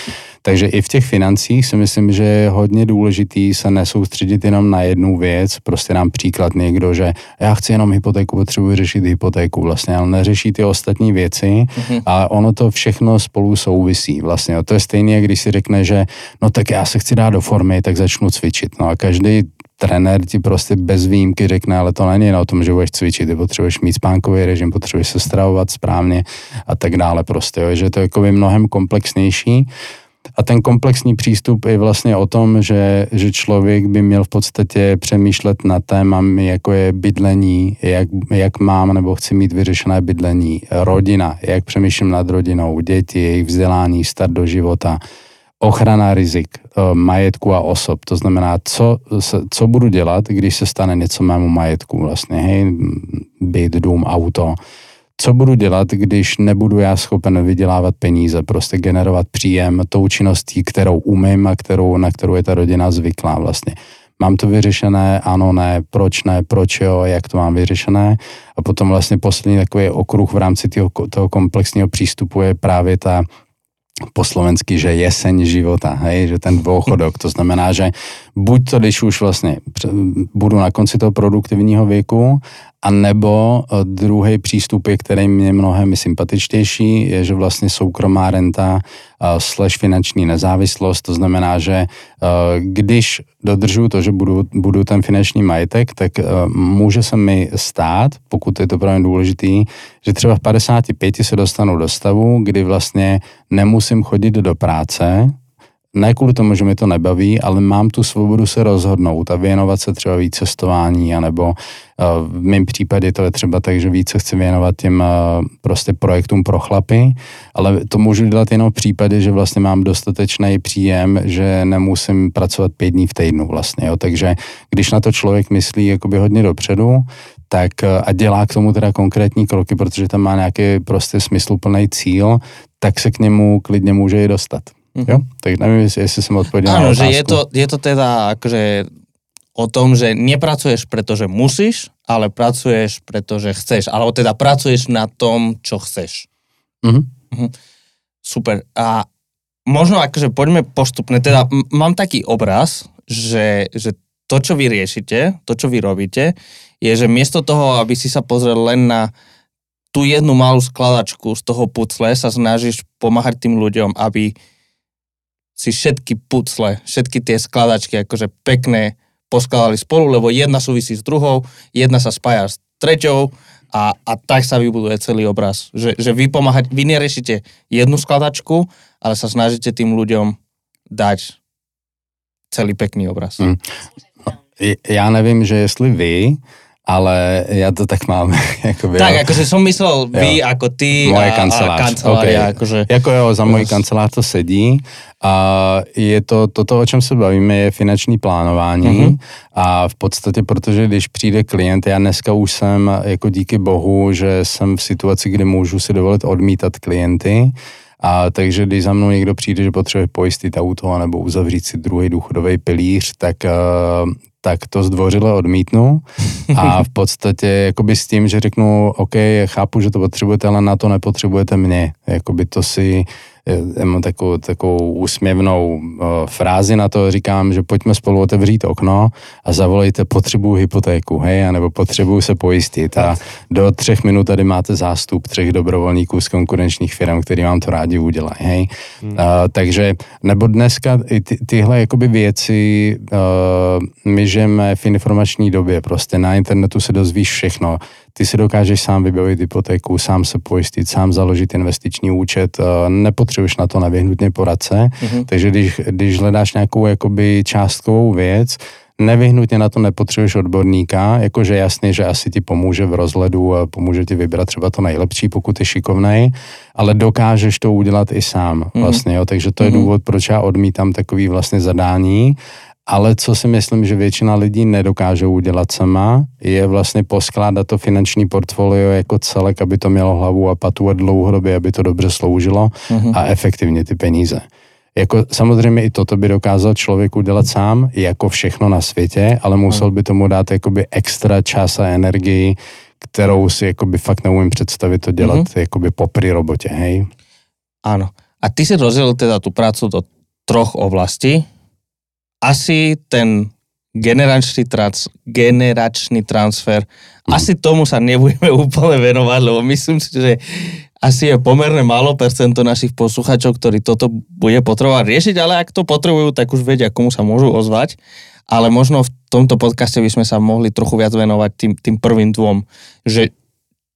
Takže i v těch financích si myslím, že je hodně důležitý se nesoustředit jenom na jednu věc, prostě nám příklad někdo, že já chci jenom hypotéku, potřebuji řešit hypotéku vlastně, ale neřeší ty ostatní věci mm-hmm. a ono to všechno spolu souvisí vlastně. To je stejné, když si řekne, že no tak já se chci dát do formy, tak začnu cvičit. No a každý trenér ti prostě bez výjimky řekne, ale to není o tom, že budeš cvičit, ty potřebuješ mít spánkový režim, potřebuješ se stravovat správně a tak dále prostě, jo, že to je jako mnohem komplexnější a ten komplexní přístup je vlastně o tom, že, že člověk by měl v podstatě přemýšlet na témami, jako je bydlení, jak, jak mám nebo chci mít vyřešené bydlení, rodina, jak přemýšlím nad rodinou, děti, jejich vzdělání, start do života, ochrana rizik eh, majetku a osob. To znamená, co, co budu dělat, když se stane něco mému majetku vlastně, hej, byt, dům, auto, co budu dělat, když nebudu já schopen vydělávat peníze, prostě generovat příjem tou činností, kterou umím a kterou, na kterou je ta rodina zvyklá vlastně. Mám to vyřešené, ano, ne, proč ne, proč jo, jak to mám vyřešené. A potom vlastně poslední takový okruh v rámci toho, toho komplexního přístupu je právě ta po slovensky, že jeseň života, hej, že ten dvouchodok, to znamená, že buď to, když už vlastně budu na konci toho produktivního věku, a nebo eh, druhý přístup, je, který mě mnohem sympatičtější, je, že vlastně soukromá renta uh, slash finanční nezávislost, to znamená, že uh, když dodržu to, že budu, budu ten finanční majetek, tak může se mi stát, pokud je to pro mě důležitý, že třeba v 55 se dostanu do stavu, kdy vlastně nemusím chodit do práce, ne kvůli tomu, že mi to nebaví, ale mám tu svobodu se rozhodnout a věnovat se třeba víc cestování, anebo eh, v mém případě to je třeba tak, že více chci věnovat těm eh, prostě projektům pro chlapy, ale to můžu dělat jenom v případě, že vlastně mám dostatečný příjem, že nemusím pracovat pět dní v týdnu vlastně, jo. takže když na to člověk myslí jakoby hodně dopředu, tak eh, a dělá k tomu teda konkrétní kroky, protože tam má nějaký prostě smysluplný cíl, tak se k němu klidně může i dostat. Mm-hmm. Jo? Tak neviem, jestli, som odpovedal Áno, že je to, je to teda akože o tom, že nepracuješ, pretože musíš, ale pracuješ, pretože chceš. Alebo teda pracuješ na tom, čo chceš. Mm-hmm. Mm-hmm. Super. A možno akože poďme postupne. Teda m- mám taký obraz, že, že to, čo vy riešite, to, čo vy robíte, je, že miesto toho, aby si sa pozrel len na tú jednu malú skladačku z toho pucle, sa snažíš pomáhať tým ľuďom, aby si všetky pucle, všetky tie skladačky akože pekné poskladali spolu, lebo jedna súvisí s druhou, jedna sa spája s treťou a, a tak sa vybuduje celý obraz. Že, že vy pomáhať, vy neriešite jednu skladačku, ale sa snažíte tým ľuďom dať celý pekný obraz. Mm. Já nevím, že jestli vy, ale já to tak mám. Jakoby, tak, jo. akože som myslel vy jo. ako ty Moje a, kancelář. a kancelária. Okay. Akože... Jako jo, za můj kancelář to sedí a je to, toto, o čem se bavíme, je finanční plánování mm-hmm. a v podstatě, protože když přijde klient, já dneska už jsem jako díky bohu, že jsem v situaci, kdy můžu si dovolit odmítat klienty, a takže když za mnou někdo přijde, že potřebuje pojistit auto nebo uzavřít si druhý důchodový pilíř, tak uh, tak to zdvořile odmítnu a v podstatě jakoby s tím, že řeknu, OK, chápu, že to potřebujete, ale na to nepotřebujete mě. Jakoby to si mám takovou, takovou úsměvnou uh, frázi na to, říkám, že pojďme spolu otevřít okno a zavolejte potřebu hypotéku, hej, anebo potřebuji se pojistit a do třech minut tady máte zástup třech dobrovolníků z konkurenčních firm, který vám to rádi udělají, hej. Hmm. Uh, takže, nebo dneska i ty, tyhle jakoby věci uh, my žijeme v informační době, prostě na internetu se dozvíš všechno. Ty si dokážeš sám vybavit hypotéku, sám se pojistit, sám založit investiční účet, eh, nepotřebuješ na to nevyhnutně poradce, mm-hmm. takže když, když hledáš nějakou jakoby částkovou věc, nevyhnutně na to nepotřebuješ odborníka, jakože jasně, že asi ti pomůže v rozhledu a pomůže ti vybrat třeba to nejlepší, pokud je šikovnej, ale dokážeš to udělat i sám mm. vlastně, jo, takže to je mm. důvod, proč já odmítám takový vlastně zadání, ale co si myslím, že většina lidí nedokáže udělat sama, je vlastně poskládat to finanční portfolio jako celek, aby to mělo hlavu a patu a dlouhodobě, aby to dobře sloužilo mm. a efektivně ty peníze. Jako samozřejmě i toto by dokázal člověk udělat sám, jako všechno na světě, ale musel by tomu dát jakoby extra čas a energii, kterou si jakoby fakt neumím představit to dělat mm-hmm. jakoby po pri robotě, hej? Áno. A ty si rozdělil teda tu prácu do troch oblastí. Asi ten generačný, trans, generačný transfer, mm. asi tomu sa nebudeme úplne venovať, lebo myslím si, že asi je pomerne málo percento našich posluchačov, ktorí toto bude potrebovať riešiť, ale ak to potrebujú, tak už vedia, komu sa môžu ozvať. Ale možno v tomto podcaste by sme sa mohli trochu viac venovať tým, tým prvým dvom, že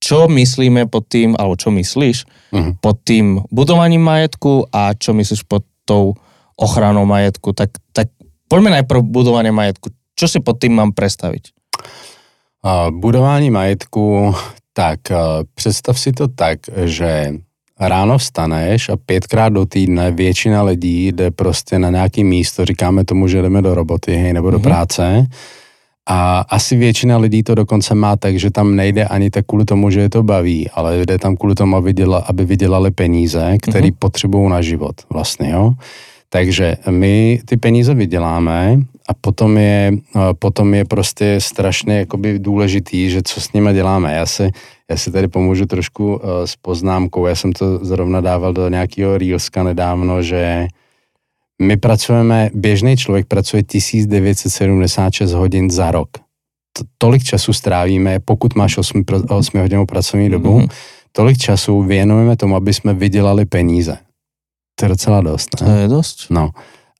čo myslíme pod tým, alebo čo myslíš uh-huh. pod tým budovaním majetku a čo myslíš pod tou ochranou majetku. Tak, tak poďme najprv budovanie majetku. Čo si pod tým mám predstaviť? budování majetku, tak eh, představ si to tak, že ráno vstaneš a pětkrát do týdne většina lidí jde prostě na nějaký místo, říkáme tomu, že jdeme do roboty hej, nebo do mm-hmm. práce a asi většina lidí to dokonce má tak, že tam nejde ani tak kvůli tomu, že je to baví, ale jde tam kvůli tomu, aby, děla, aby vydělali peníze, které mm-hmm. potřebují na život vlastně, jo. Takže my ty peníze vyděláme a potom je, potom je prostě strašně jakoby důležitý, že co s nimi děláme. Já si, já si tady pomůžu trošku s poznámkou. Já jsem to zrovna dával do nějakého Reelska nedávno, že my pracujeme, běžný člověk pracuje 1976 hodin za rok. Tolik času strávíme, pokud máš 8, 8 hodinovou pracovní dobu, mm-hmm. tolik času věnujeme tomu, aby jsme vydělali peníze. To je docela dost. Ne? To je dost. No.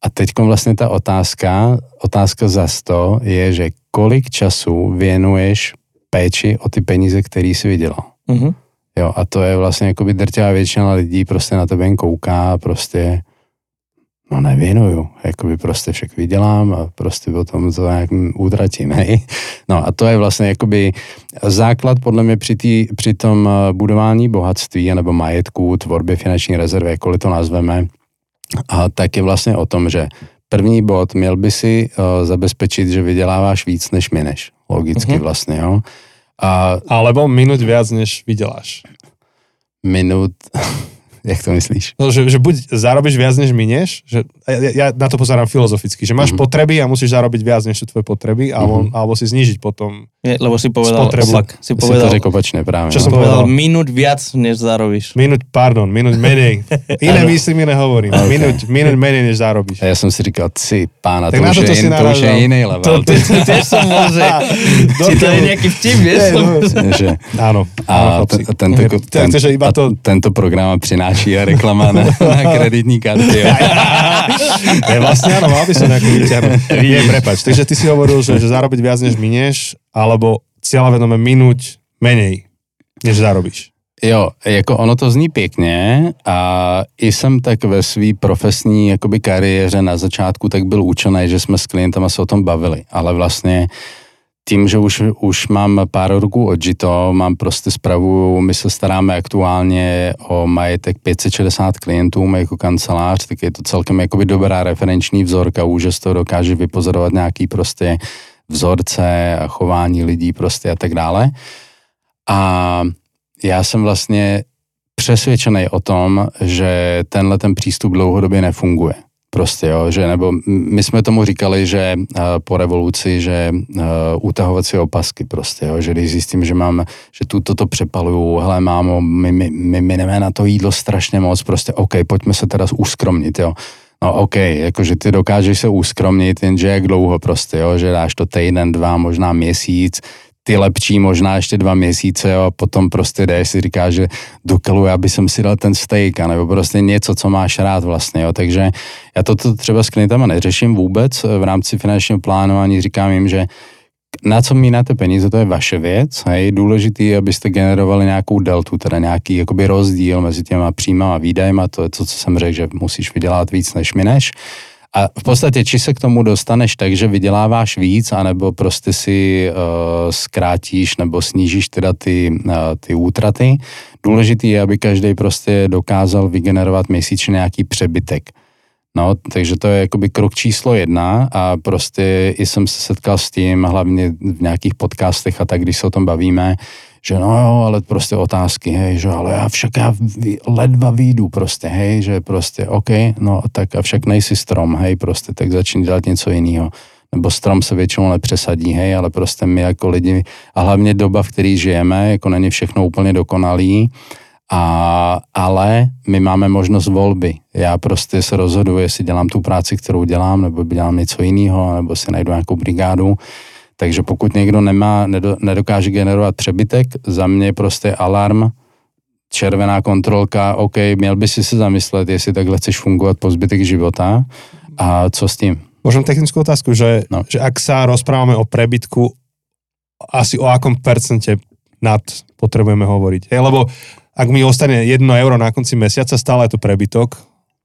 A teď vlastně ta otázka, otázka za to je, že kolik času věnuješ péči o ty peníze, který si vydělal. Mm-hmm. Jo, a to je vlastně jako by drtivá většina lidí prostě na tebe jen kouká a prostě no nevěnuju, jakoby prostě však vydělám a prostě potom to nějak utratím, hej. No a to je vlastně jakoby základ podle mě při, tý, při tom eh, budování bohatství nebo majetku, tvorbě finanční rezervy, jakkoliv to nazveme, a tak je vlastně o tom, že první bod, měl by si uh, zabezpečit, že vyděláváš víc, než mineš. Logicky mm-hmm. vlastně, jo. A, Alebo minut viac, než vyděláš. Minut, Jak to myslíš? No, že, že buď zarobíš viac, než minieš, že ja, ja na to pozerám filozoficky, že máš uh-huh. potreby a musíš zarobiť viac, než sú tvoje potreby, alebo, uh-huh. alebo si znížiť potom Je, lebo si povedal, spotrebu. opak. Si povedal, si to opačne práve. Čo no. som povedal? Minút viac, než zarobíš. Minút, pardon, minút menej. Iné myslím, iné hovorím. Okay. Minút, minút menej, než zarobíš. A ja som si říkal, si pána, tak to, už, to, je, in, to už je iný level. To, to, to, tiež som môže. Či to je nejaký vtip, vieš? Áno. A tento program přináší reklama na, na kreditní karty. Jo. je vlastne áno, mal by som nejakú vyťahnuť. Nie, prepač. Takže ty si hovoril, že, že zarobiť viac, než minieš, alebo cieľavedome minúť menej, než zarobíš. Jo, jako ono to zní pěkně a i jsem tak ve své profesní jakoby kariéře na začátku tak byl učený, že jsme s klientama se o tom bavili, ale vlastně uh, tím, že už, už mám pár roků odžito, mám prostě zpravu, my se staráme aktuálně o majetek 560 klientů jako kancelář, tak je to celkem jakoby dobrá referenční vzorka, už z toho dokáže vypozorovat nějaký prostě vzorce a chování lidí prostě a tak dále. A já jsem vlastně přesvědčený o tom, že tenhle ten přístup dlouhodobě nefunguje. Prostě, jo, že nebo my jsme tomu říkali, že uh, po revoluci, že uh, utahovací opasky prostě, jo, že když zjistím, že mám, že tu toto přepaluju, hele mámo, my, my, my mineme na to jídlo strašně moc, prostě OK, pojďme se teda uskromnit, jo. No OK, jakože ty dokážeš se uskromnit, jenže jak dlouho prostě, jo, že dáš to týden, dva, možná měsíc, ty lepší možná ještě dva měsíce jo, a potom prostě jdeš si říká, že do kalu já si dal ten steak, nebo prostě něco, co máš rád vlastně, jo. takže já toto třeba s klientama neřeším vůbec v rámci finančního plánování, říkám jim, že na co mínáte peníze, to je vaše věc. Hej. Důležitý je, abyste generovali nějakou deltu, teda nějaký jakoby rozdíl mezi těma příjma a výdajma, to je to, co jsem řekl, že musíš vydělat víc než mineš. A v podstatě, či se k tomu dostaneš tak, že vyděláváš víc, anebo prostě si uh, zkrátíš nebo snížíš teda ty, uh, ty útraty. Důležitý je, aby každý prostě dokázal vygenerovat měsíčně nějaký přebytek. No, takže to je jakoby krok číslo jedna a prostě jsem se setkal s tím, hlavně v nějakých podcastech a tak, když se o tom bavíme, že no jo, ale prostě otázky, hej, že ale já však já ledva výjdu prostě, hej, že prostě OK, no tak a však nejsi strom, hej, prostě tak začni dělat něco jiného. Nebo strom se většinou nepřesadí, hej, ale prostě my jako lidi, a hlavně doba, v které žijeme, jako není všechno úplně dokonalý, a, ale my máme možnost volby. Já prostě se rozhoduji, jestli dělám tu práci, kterou dělám, nebo dělám něco jiného, nebo si najdu nějakou brigádu. Takže pokud někdo nemá, nedokáže generovat přebytek, za mě prostě alarm, červená kontrolka, OK, měl by si se zamyslet, jestli takhle chceš fungovat po zbytek života a co s tím. Môžem technickú otázku, že, no. že ak sa rozprávame o prebytku, asi o akom percente nad potrebujeme hovoriť. Hej, lebo ak mi ostane 1 euro na konci mesiaca, stále je to prebytok,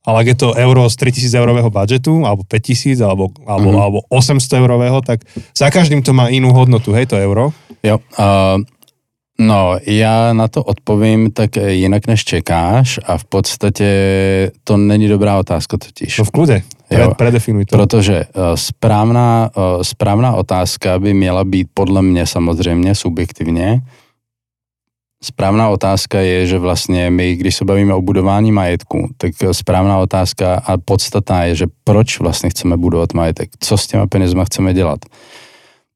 ale ak je to euro z 3000 eurového budžetu, alebo 5000, alebo, alebo, mm-hmm. alebo 800 eurového, tak za každým to má inú hodnotu, hej, to euro? Jo, uh, no, já na to odpovím tak jinak, než čekáš a v podstatě to není dobrá otázka totiž. No v klude, jo, predefinuj to. Protože uh, správná, uh, správná otázka by měla být podle mě samozřejmě subjektivně, Správná otázka je, že vlastně my, když se bavíme o budování majetku, tak správná otázka a podstatná je, že proč vlastně chceme budovat majetek, co s těma penězma chceme dělat.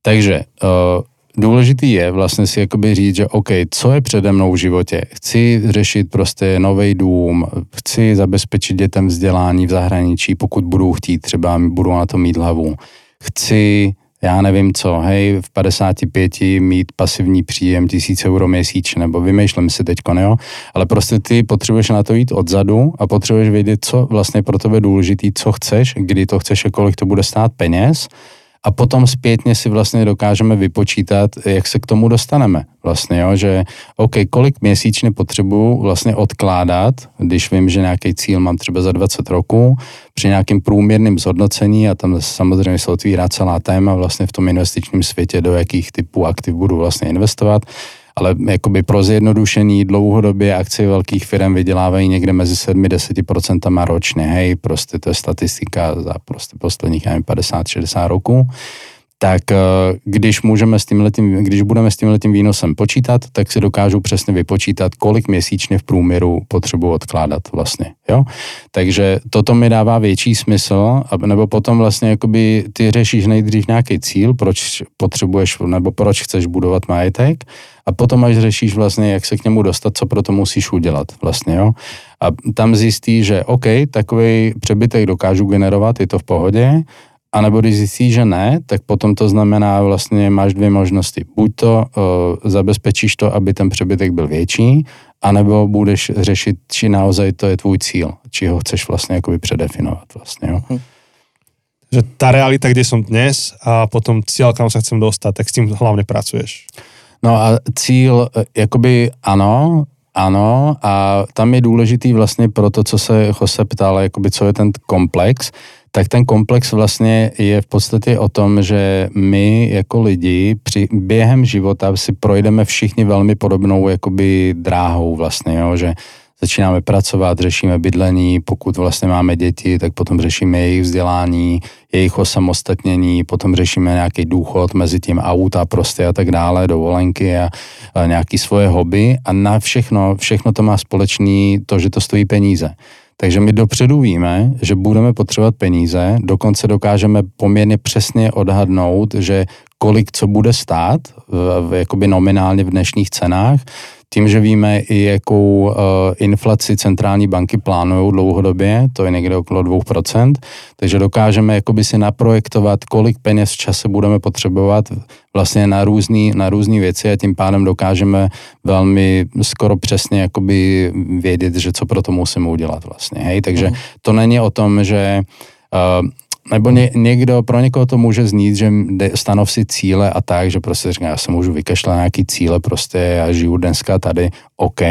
Takže uh, důležitý je vlastně si jakoby říct, že OK, co je přede mnou v životě? Chci řešit prostě nový dům, chci zabezpečit dětem vzdělání v zahraničí, pokud budou chtít, třeba budou na to mít hlavu. Chci já nevím co, hej, v 55 mít pasivní příjem 1000 euro měsíčně, nebo vymýšlím si teď, jo, ale prostě ty potřebuješ na to jít odzadu a potřebuješ vědět, co vlastně pro tebe důležitý, co chceš, kdy to chceš a kolik to bude stát peněz a potom zpětně si vlastně dokážeme vypočítat, jak se k tomu dostaneme. Vlastně, jo, že OK, kolik měsíčně potřebuju vlastně odkládat, když vím, že nějaký cíl mám třeba za 20 roků, při nějakým průměrným zhodnocení a tam samozřejmě se otvírá celá téma vlastně v tom investičním světě, do jakých typů aktiv budu vlastně investovat, ale jakoby pro zjednodušení dlouhodobě akcie velkých firm vydělávají někde mezi 7-10% ročně, hej, prostě to je statistika za prostě posledních, 50-60 roků tak eh, když můžeme s tímhletím, když budeme s tímhletím výnosem počítat, tak si dokážu přesně vypočítat, kolik měsíčně v průměru potřebuji odkládat vlastně, jo. Takže toto mi dává větší smysl, nebo potom vlastně jakoby ty řešíš nejdřív nějaký cíl, proč potřebuješ, nebo proč chceš budovat majetek, a potom až řešíš vlastně, jak se k němu dostat, co pro to musíš udělat vlastně, jo. A tam zjistí, že OK, takový přebytek dokážu generovat, je to v pohodě, a nebo když zjistíš, že ne, tak potom to znamená vlastně máš dvě možnosti. Buď to uh, zabezpečíš to, aby ten přebytek byl větší, anebo budeš řešit, či naozaj to je tvůj cíl, či ho chceš vlastně jakoby předefinovat vlastně, jo. Hm. Že ta realita, kde som dnes a potom cíl, kam sa chcem dostať, tak s tým hlavne pracuješ. No a cíl, e, jakoby ano, ano, a tam je důležitý vlastně pro to, co se Jose ptal, jakoby co je ten komplex, tak ten komplex vlastně je v podstatě o tom, že my jako lidi při během života si projdeme všichni velmi podobnou jakoby dráhou vlastně, jo, že začínáme pracovat, řešíme bydlení, pokud vlastně máme děti, tak potom řešíme jejich vzdělání, jejich osamostatnění, potom řešíme nějaký důchod, mezi tím auta prostě a tak dále, dovolenky a, a nějaký svoje hobby a na všechno, všechno to má společný to, že to stojí peníze. Takže my dopředu víme, že budeme potřebovat peníze, dokonce dokážeme poměrně přesně odhadnout, že kolik co bude stát, v, v, jakoby nominálně v dnešních cenách, tím, že víme i jakou uh, inflaci centrální banky plánují dlouhodobě, to je někde okolo 2%, takže dokážeme jakoby si naprojektovat, kolik peněz v čase budeme potřebovat vlastně na různé na různý věci a tím pádem dokážeme velmi skoro přesně jakoby vědět, že co pro to musíme udělat vlastně, hej, takže uh-huh. to není o tom, že uh, nebo ně, někdo, pro někoho to může znít, že stanov si cíle a tak, že prostě říká, já se můžu vykašlat nějaký cíle, prostě já žiju dneska tady, OK,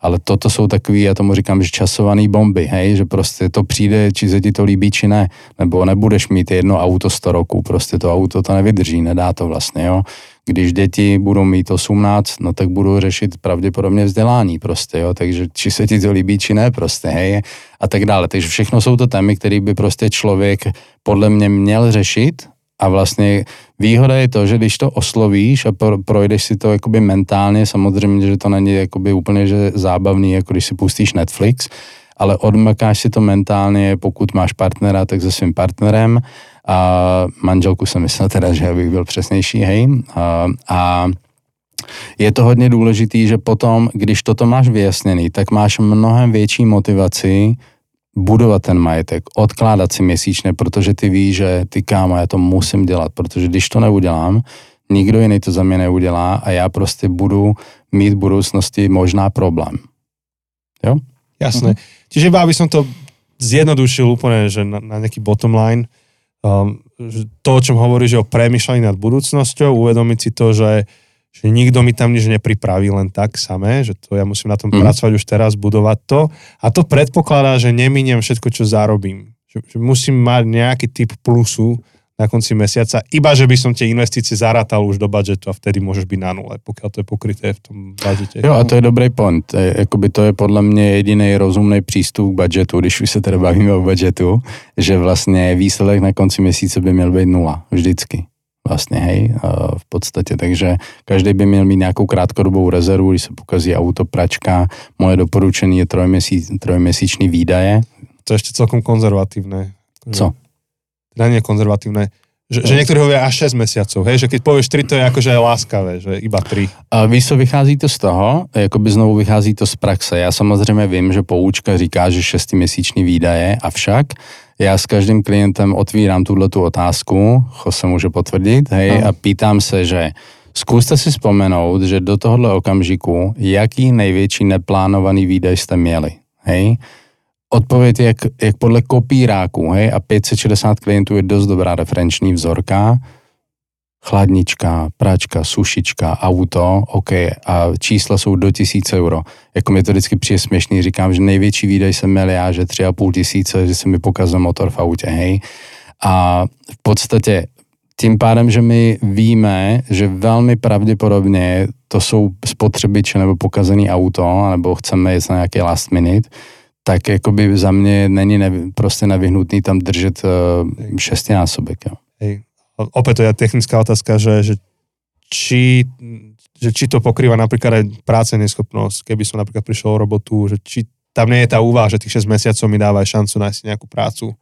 ale toto jsou takový, já tomu říkám, že časovaný bomby, hej, že prostě to přijde, či se ti to líbí, či ne, nebo nebudeš mít jedno auto 100 roků, prostě to auto to nevydrží, nedá to vlastně, jo. Když děti budou mít 18, no tak budou řešit pravděpodobně vzdělání prostě, jo, takže či se ti to líbí, či ne prostě, hej, a tak dále. Takže všechno jsou to témy, které by prostě člověk podle mě měl řešit a vlastně výhoda je to, že když to oslovíš a projdeš si to jakoby mentálně, samozřejmě, že to není jakoby úplně že zábavný, jako když si pustíš Netflix, ale odmakáš si to mentálně, pokud máš partnera, tak se svým partnerem a manželku jsem myslel teda, že bych byl přesnější, hej. A, a je to hodně důležitý, že potom, když toto máš vyjasněný, tak máš mnohem větší motivaci budovat ten majetek, odkládat si měsíčně, protože ty víš, že ty kámo, já to musím dělat, protože když to neudělám, nikdo jiný to za mě neudělá a já prostě budu mít v budoucnosti možná problém. Jo? Jasné. Uh-huh. Čiže iba aby som to zjednodušil úplne, že na, na nejaký bottom line, um, to, o čom hovorí, že o premyšľaní nad budúcnosťou, uvedomiť si to, že, že nikto mi tam nič nepripraví len tak samé, že to ja musím na tom mm. pracovať už teraz, budovať to. A to predpokladá, že neminiem všetko, čo zarobím. Že, že musím mať nejaký typ plusu, na konci mesiaca, iba že by som tie investície zarátal už do budžetu a vtedy môžeš byť na nule, pokiaľ to je pokryté v tom budžete. Jo a to je dobrý point. Jakoby to je podle mě jediný rozumný přístup k budžetu, když už se teda bavíme o budžetu, že vlastně výsledek na konci měsíce by měl být nula, vždycky. Vlastně, hej, v podstatě. Takže každý by měl mít nějakou krátkodobou rezervu, když se pokazí auto, pračka. Moje doporučení je trojměsíc, trojměsíční výdaje. To je ještě celkom konzervatívne. Co? teda nie konzervatívne, že, že niektorí hovoria až 6 mesiacov, hej, že keď povieš 3, to je akože láskavé, že iba 3. A víš co, vychází to z toho, by znovu vychází to z praxe. Já samozřejmě vím, že poučka říká, že 6-měsíční výdaje, avšak já s každým klientem otvírám tuhle tu otázku, ho se může potvrdit, hej, no. a pýtám se, že zkuste si vzpomenout, že do tohohle okamžiku, jaký největší neplánovaný výdaj jste měli, hej, Odpověď jak, jak podle kopíráků, hej, a 560 klientů je dost dobrá referenční vzorka. Chladnička, pračka, sušička, auto, OK, a čísla jsou do tisíc euro. Jako mi to vždycky přijde směšný, říkám, že největší výdaj jsem měl já, že tři a půl tisíce, že se mi pokazil motor v autě, hej. A v podstatě tím pádem, že my víme, že velmi pravděpodobně to jsou spotřebiče nebo pokazený auto, nebo chceme jít na nějaký last minute, tak jakoby za mě není nevy, prostě nevyhnutný tam držet uh, šestinásobek. Jo. Hej. Opäť to je technická otázka, že, že či, že či to pokrýva napríklad aj práce neschopnosť, keby som napríklad prišiel o robotu, že či tam nie je tá úvaha, že tých 6 mesiacov mi dáva šancu nájsť nejakú prácu.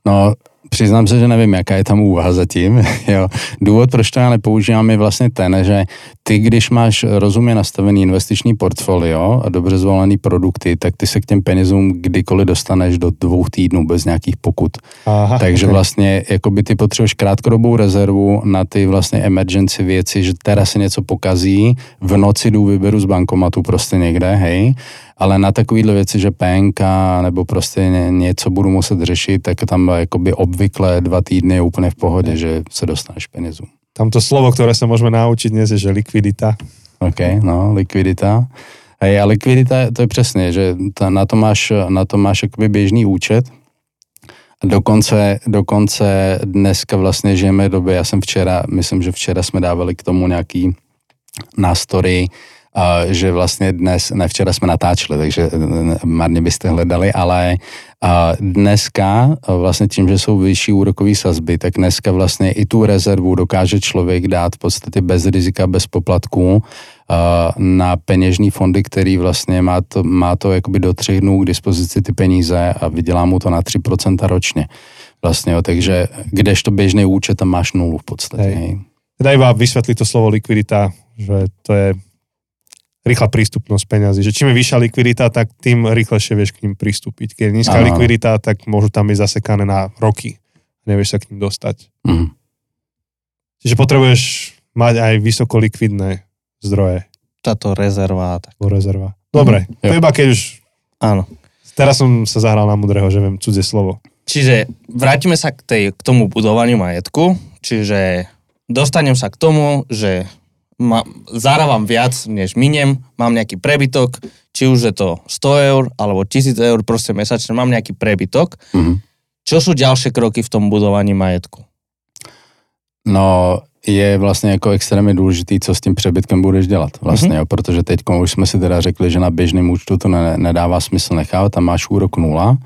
No, Přiznám se, že nevím, jaká je tam úvaha zatím. Jo. Důvod, proč to já nepoužívám, je vlastně ten, že ty, když máš rozumně nastavený investiční portfolio a dobře zvolený produkty, tak ty se k těm penězům kdykoliv dostaneš do dvou týdnů bez nějakých pokut. Aha, Takže okay. vlastně jakoby ty potřebuješ krátkodobou rezervu na ty vlastně emergency věci, že teda se něco pokazí, v noci jdu vyberu z bankomatu prostě někde, hej, ale na takovýhle věci, že PNK nebo prostě něco budu muset řešit, tak tam jakoby obvykle dva týdny je úplně v pohodě, že se dostaneš penězům. Tam to slovo, které se můžeme naučit dnes je, že likvidita. OK, no, likvidita. Hej, a likvidita, to je přesně, že ta, na to máš, na to máš jakoby běžný účet, dokonce, dokonce dneska vlastně žijeme doby, já jsem včera, myslím, že včera jsme dávali k tomu nějaký nástory, že vlastně dnes, ne včera jsme natáčeli, takže marně byste hledali, ale dneska vlastně tím, že jsou vyšší úrokové sazby, tak dneska vlastně i tu rezervu dokáže člověk dát v podstatě bez rizika, bez poplatků na peněžní fondy, který vlastně má to, má to jakoby do třech dnů k dispozici ty peníze a vydělá mu to na 3% ročně. Vlastně, jo, takže kdežto běžný účet tam máš nulu v podstatě. Hej. Teda iba vysvětlit to slovo likvidita, že to je rýchla prístupnosť peňazí. Že čím je vyššia likvidita, tak tým rýchlejšie vieš k ním pristúpiť. Keď je nízka Áno. likvidita, tak môžu tam byť zasekané na roky. Nevieš sa k ním dostať. Mhm. Čiže potrebuješ mať aj vysoko likvidné zdroje Táto rezerva. Tak. rezerva. Dobre, Mhm. to iba keď už... Áno. Teraz som sa zahral na mudrého, že viem cudzie slovo. Čiže vrátime sa k, tej, k tomu budovaniu majetku. Čiže dostanem sa k tomu, že ma, zarávam viac, než miniem, mám nejaký prebytok, či už je to 100 eur alebo 1000 eur proste mesačne, mám nejaký prebytok. Mhm. Čo sú ďalšie kroky v tom budovaní majetku? No, je vlastně jako extrémně důležitý, co s tím přebytkem budeš dělat vlastně, Mhm. jo, protože teď už jsme si teda řekli, že na běžném účtu to ne, nedává smysl nechávat, tam máš úrok nula,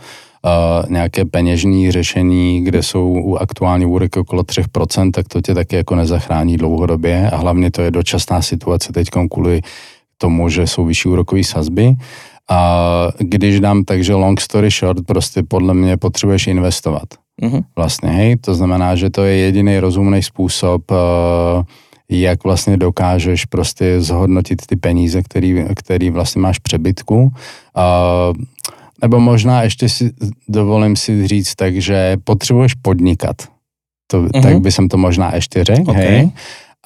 uh, nějaké peněžní řešení, kde jsou u- aktuální úroky okolo 3%, tak to tě taky jako nezachrání dlouhodobě a hlavně to je dočasná situace teď kvůli tomu, že jsou vyšší úrokové sazby. A když dám takže long story short, prostě podle mě potřebuješ investovat Mhm. vlastně, hej, to znamená, že to je jediný rozumný způsob, eh, jak vlastně dokážeš prostě zhodnotit ty peníze, který, který vlastně máš přebytku. Nebo možná ještě si dovolím si říct tak, že potřebuješ podnikat. To, Mhm. Tak by jsem to možná ještě řekl, Ok. hej.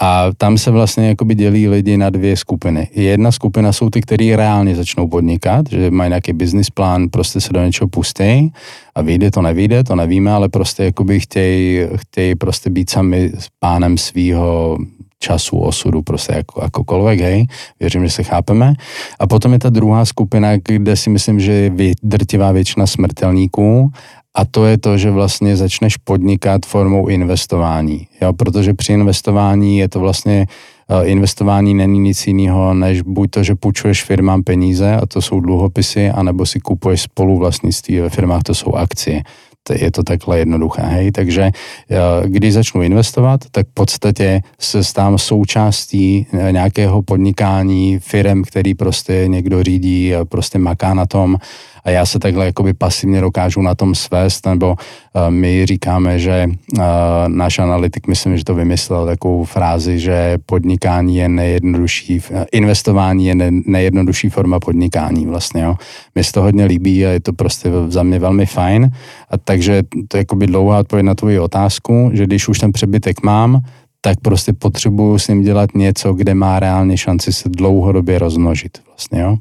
A tam se vlastně jakoby dělí lidi na dvě skupiny. Jedna skupina jsou ty, kteří reálně začnou podnikat, že mají nějaký business plán, prostě se do něčeho pustí a vyjde to, nevyjde, to nevíme, ale prostě jakoby chtějí, chtějí prostě být sami s pánem svýho času, osudu, prostě jako, jakokoliv, hej, věřím, že se chápeme. A potom je ta druhá skupina, kde si myslím, že je drtivá většina smrtelníků a to je to, že vlastně začneš podnikat formou investování. Jo? Protože při investování je to vlastně, eh, investování není nic jiného, než buď to, že půjčuješ firmám peníze, a to jsou dluhopisy, anebo si kupuješ spolu vlastnictví ve firmách, to jsou akcie. Je to takhle jednoduché, hej. Takže eh, když začnu investovat, tak v podstatě se stávám součástí eh, nějakého podnikání firm, který prostě někdo řídí a prostě maká na tom a já se takhle jakoby pasivně dokážu na tom svést, nebo uh, my říkáme, že uh, náš analytik, myslím, že to vymyslel takovou frázi, že podnikání je nejjednodušší, investování je ne, nejjednodušší forma podnikání vlastně, jo. Mně se to hodně líbí a je to prostě za mě velmi fajn. A takže to je jakoby dlouhá odpověď na tvoji otázku, že když už ten přebytek mám, tak prostě potřebuju s ním dělat něco, kde má reálně šanci se dlouhodobě rozmnožit vlastně, jo.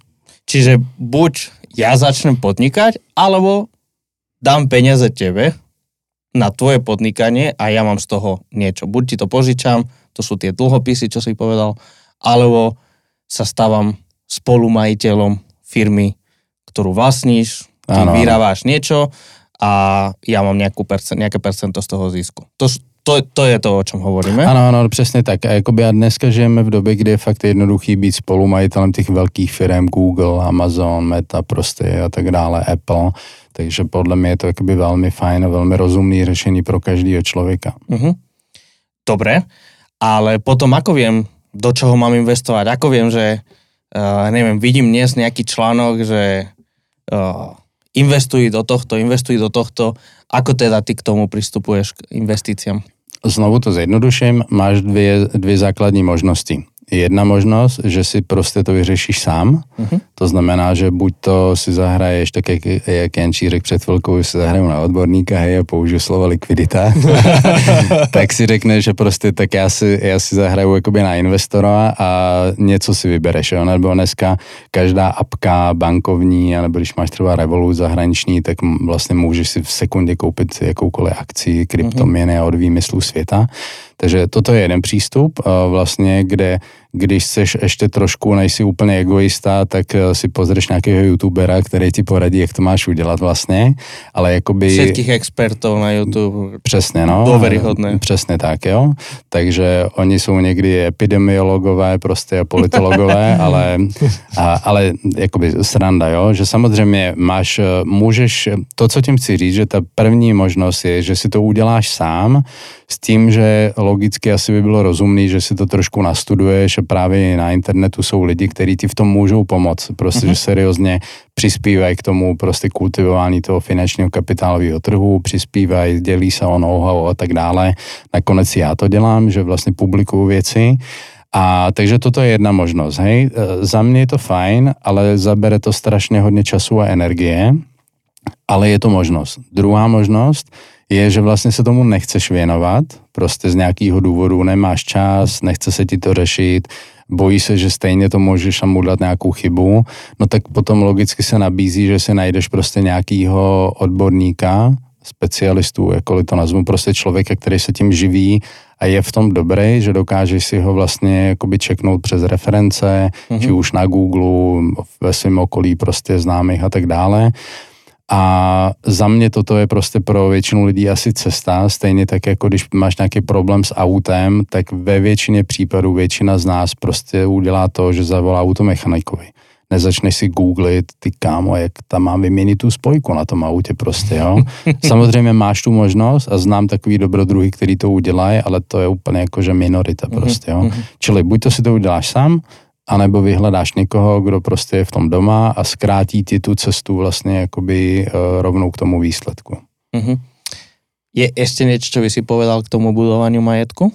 Čiže buď ja začnem podnikať, alebo dám peniaze tebe na tvoje podnikanie a ja mám z toho niečo. Buď ti to požičam, to sú tie dlhopisy, čo si povedal, alebo sa stávam spolumajiteľom firmy, ktorú vlastníš, ty áno. vyrábáš niečo a ja mám nejakú percent, nejaké percento z toho zisku. To, to, to je to, o čom hovoríme. Ano, ano, přesně tak. A jakoby a dneska žijeme v době, kdy je fakt jednoduchý být spolumajitelem těch velkých firm, Google, Amazon, Meta prostě a tak dále, Apple. Takže podle mě je to jakoby velmi fajn a velmi rozumný řešení pro každého člověka. Mhm. Dobre, ale potom ako viem, do čoho mám investovať? Ako viem, že uh, neviem, vidím dnes nejaký článok, že uh, investuj do tohto, investuj do tohto. Ako teda ty k tomu pristupuješ k investíciám? Znovu to zjednoduším, máš dvě, dvě základní možnosti. Jedna možnost, že si prostě to vyřešíš sám, Mhm. to znamená, že buď to si zahraješ, tak jak, jak Jančí řekl před chvilkou, že si zahraju na odborníka, hej, a použiju slovo likvidita, tak si řekneš, že prostě tak já si, já si zahraju jakoby na investora a něco si vybereš, jo? nebo dneska každá apka bankovní, nebo když máš třeba Revolut zahraniční, tak vlastně můžeš si v sekundě koupit jakoukoliv akci, kryptoměny a od výmyslu světa. Takže toto je jeden přístup, vlastně, kde když chceš ještě trošku, nejsi úplně egoista, tak eh, si pozřeš nějakého youtubera, který ti poradí, jak to máš udělat vlastně, ale jakoby... Všetkých expertov na YouTube. Přesně, no. Dôveryhodné. Přesně tak, jo. Takže oni jsou někdy epidemiologové prostě a politologové, ale, a, ale jakoby sranda, jo, že samozřejmě máš, eh, můžeš, to, co tím chci říct, že ta první možnost je, že si to uděláš sám, s tím, že logicky asi by bylo rozumný, že si to trošku nastuduješ a právě na internetu jsou lidi, kteří ti v tom můžou pomoct, prostě, že seriózně přispívají k tomu prostě kultivování toho finančního kapitálového trhu, přispívají, dělí se o know-how a tak dále. Nakonec já to dělám, že vlastně publikuju věci A takže toto je jedna možnost, hej. E, za mě je to fajn, ale zabere to strašně hodně času a energie, ale je to možnost. Druhá možnost je, že vlastně se tomu nechceš věnovat, prostě z nějakého důvodu nemáš čas, nechce se ti to řešit, bojí se, že stejně to můžeš mu dát nějakou chybu, no tak potom logicky se nabízí, že si najdeš prostě nějakýho odborníka, specialistů, jakkoliv to nazvu, prostě člověka, který se tím živí a je v tom dobrý, že dokážeš si ho vlastně jakoby čeknout přes reference, mm-hmm. či už na Google, ve svém okolí prostě známých a tak dále. A za mě toto je prostě pro většinu lidí asi cesta, stejně tak jako když máš nějaký problém s autem, tak ve většině případů většina z nás prostě udělá to, že zavolá automechanikovi. Nezačneš si googlit, ty kámo, jak tam mám vyměnit tu spojku na tom autě prostě, jo. Samozřejmě máš tu možnost a znám takový dobrodruhy, který to udělají, ale to je úplně jakože minorita mhm, prostě, jo. Mhm. Čili buď to si to uděláš sám, anebo vyhledáš někoho, kdo prostě je v tom doma a zkrátí ti tu cestu vlastně jakoby uh, rovnou k tomu výsledku. Uh-huh. Je ještě něco, co by si povedal k tomu budování majetku?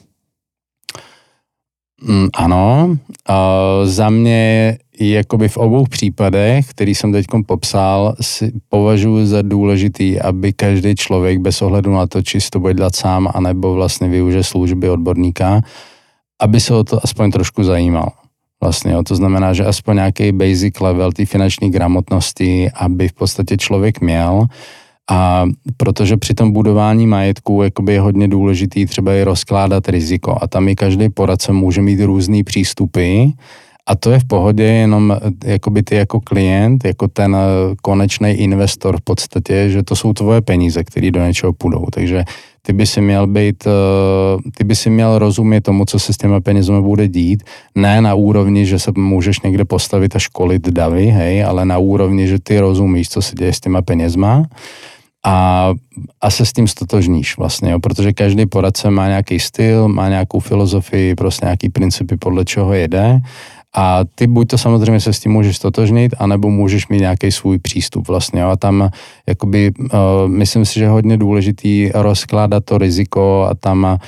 Mm, ano, uh, za mě jakoby v obou případech, který jsem teď popsal, si považuji za důležitý, aby každý člověk bez ohledu na to, či to bude dělat sám, anebo vlastně využije služby odborníka, aby se o to aspoň trošku zajímal. Vlastně, jo. To znamená, že aspoň nějaký basic level té finanční gramotnosti, aby v podstatě člověk měl. A protože při tom budování majetku jakoby je hodně důležitý třeba i rozkládat riziko. A tam i každý poradce může mít různý přístupy. A to je v pohodě, jenom jakoby ty jako klient, jako ten konečný investor v podstatě, že to jsou tvoje peníze, které do něčeho půjdou. Takže ty by si měl být, eh, ty by si měl rozumět tomu, co se s těma penězmi bude dít, ne na úrovni, že se můžeš někde postavit a školit davy, hej, ale na úrovni, že ty rozumíš, co se děje s těma penězma a, a se s tím stotožníš vlastně, jo, protože každý poradce má nějaký styl, má nějakou filozofii, prostě nějaký principy, podle čeho jede a ty buď to samozřejmě se s tím můžeš stotožnit, anebo můžeš mít nějaký svůj přístup vlastně. A tam jakoby, uh, myslím si, že je hodně důležitý rozkládat to riziko a tam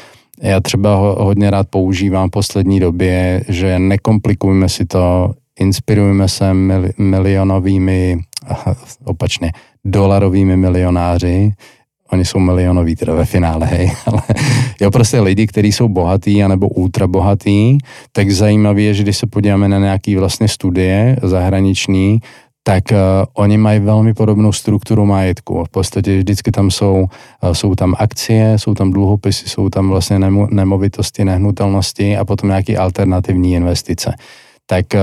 já třeba ho, hodně rád používám v poslední době, že nekomplikujme si to, inspirujeme se mili, milionovými, opačně, dolarovými milionáři, oni jsou milionoví teda ve finále, hej, ale jo, prostě lidi, kteří jsou bohatý anebo ultra bohatý, tak zajímavé je, že když se podíváme na nějaký vlastně studie zahraniční, tak uh, oni mají velmi podobnou strukturu majetku. V podstatě vždycky tam jsou, uh, jsou tam akcie, jsou tam dluhopisy, jsou tam vlastně nemo, nemovitosti, nehnutelnosti a potom nějaké alternativní investice. Tak uh,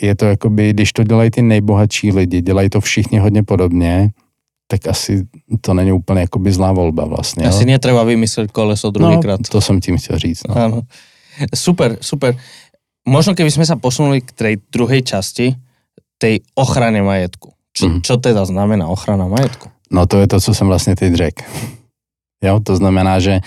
je to jakoby, když to dělají ty nejbohatší lidi, dělají to všichni hodně podobně, tak asi to není úplně jakoby zlá volba vlastně. Asi jo? netreba vymyslet koleso druhýkrát. No, to jsem tím chtěl říct. No. Ano. Super, super. Možno keby sme sa posunuli k tej druhej časti, tej ochrany majetku. Čo, mm-hmm. čo teda znamená ochrana majetku? No to je to, co jsem vlastně teď řekl. Jo, to znamená, že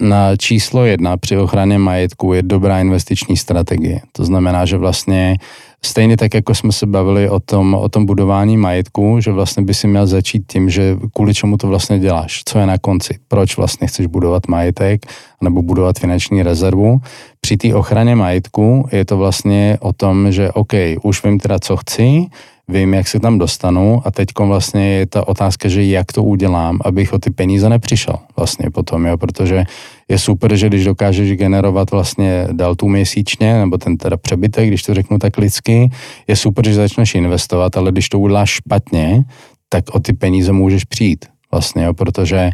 na číslo jedna při ochraně majetku je dobrá investiční strategie. To znamená, že vlastně Stejně tak, jako jsme se bavili o tom, o tom budování majetku, že vlastně by si měl začít tím, že kvůli čemu to vlastně děláš, co je na konci, proč vlastně chceš budovat majetek nebo budovat finanční rezervu. Při té ochraně majetku je to vlastně o tom, že OK, už vím teda, co chci, vím, jak se tam dostanu a teď vlastně je ta otázka, že jak to udělám, abych o ty peníze nepřišel vlastně potom, jo, protože je super, že když dokážeš generovat vlastně deltu měsíčně, nebo ten teda přebytek, když to řeknu tak lidsky, je super, že začneš investovat, ale když to uděláš špatně, tak o ty peníze můžeš přijít vlastně, jo, protože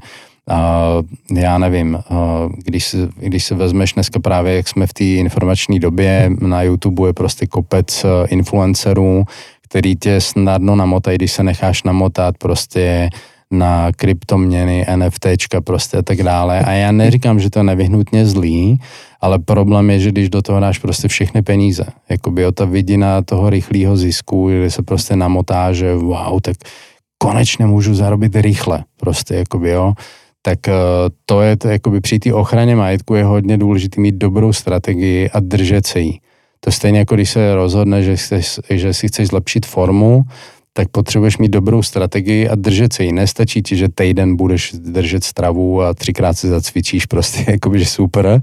Uh, já nevím, uh, když, si, když se vezmeš dneska právě, jak jsme v té informační době, na YouTube je prostě kopec uh, influencerů, který tě snadno namotají, když se necháš namotat prostě na kryptoměny, NFTčka prostě a tak dále. A já neříkám, že to je nevyhnutně zlý, ale problém je, že když do toho dáš prostě všechny peníze, jakoby o ta vidina toho rychlého zisku, kdy se prostě namotá, že wow, tak konečně můžu zarobit rychle, prostě jakoby jo, tak eh, to je to, jakoby při té ochraně majetku je hodně důležité mít dobrou strategii a držet se jí. To stejně jako když se rozhodne, že, chceš, že si chceš zlepšit formu, tak potřebuješ mít dobrou strategii a držet se jí. Nestačí ti, že týden budeš držet stravu a třikrát si zacvičíš prostě, jakoby, že super,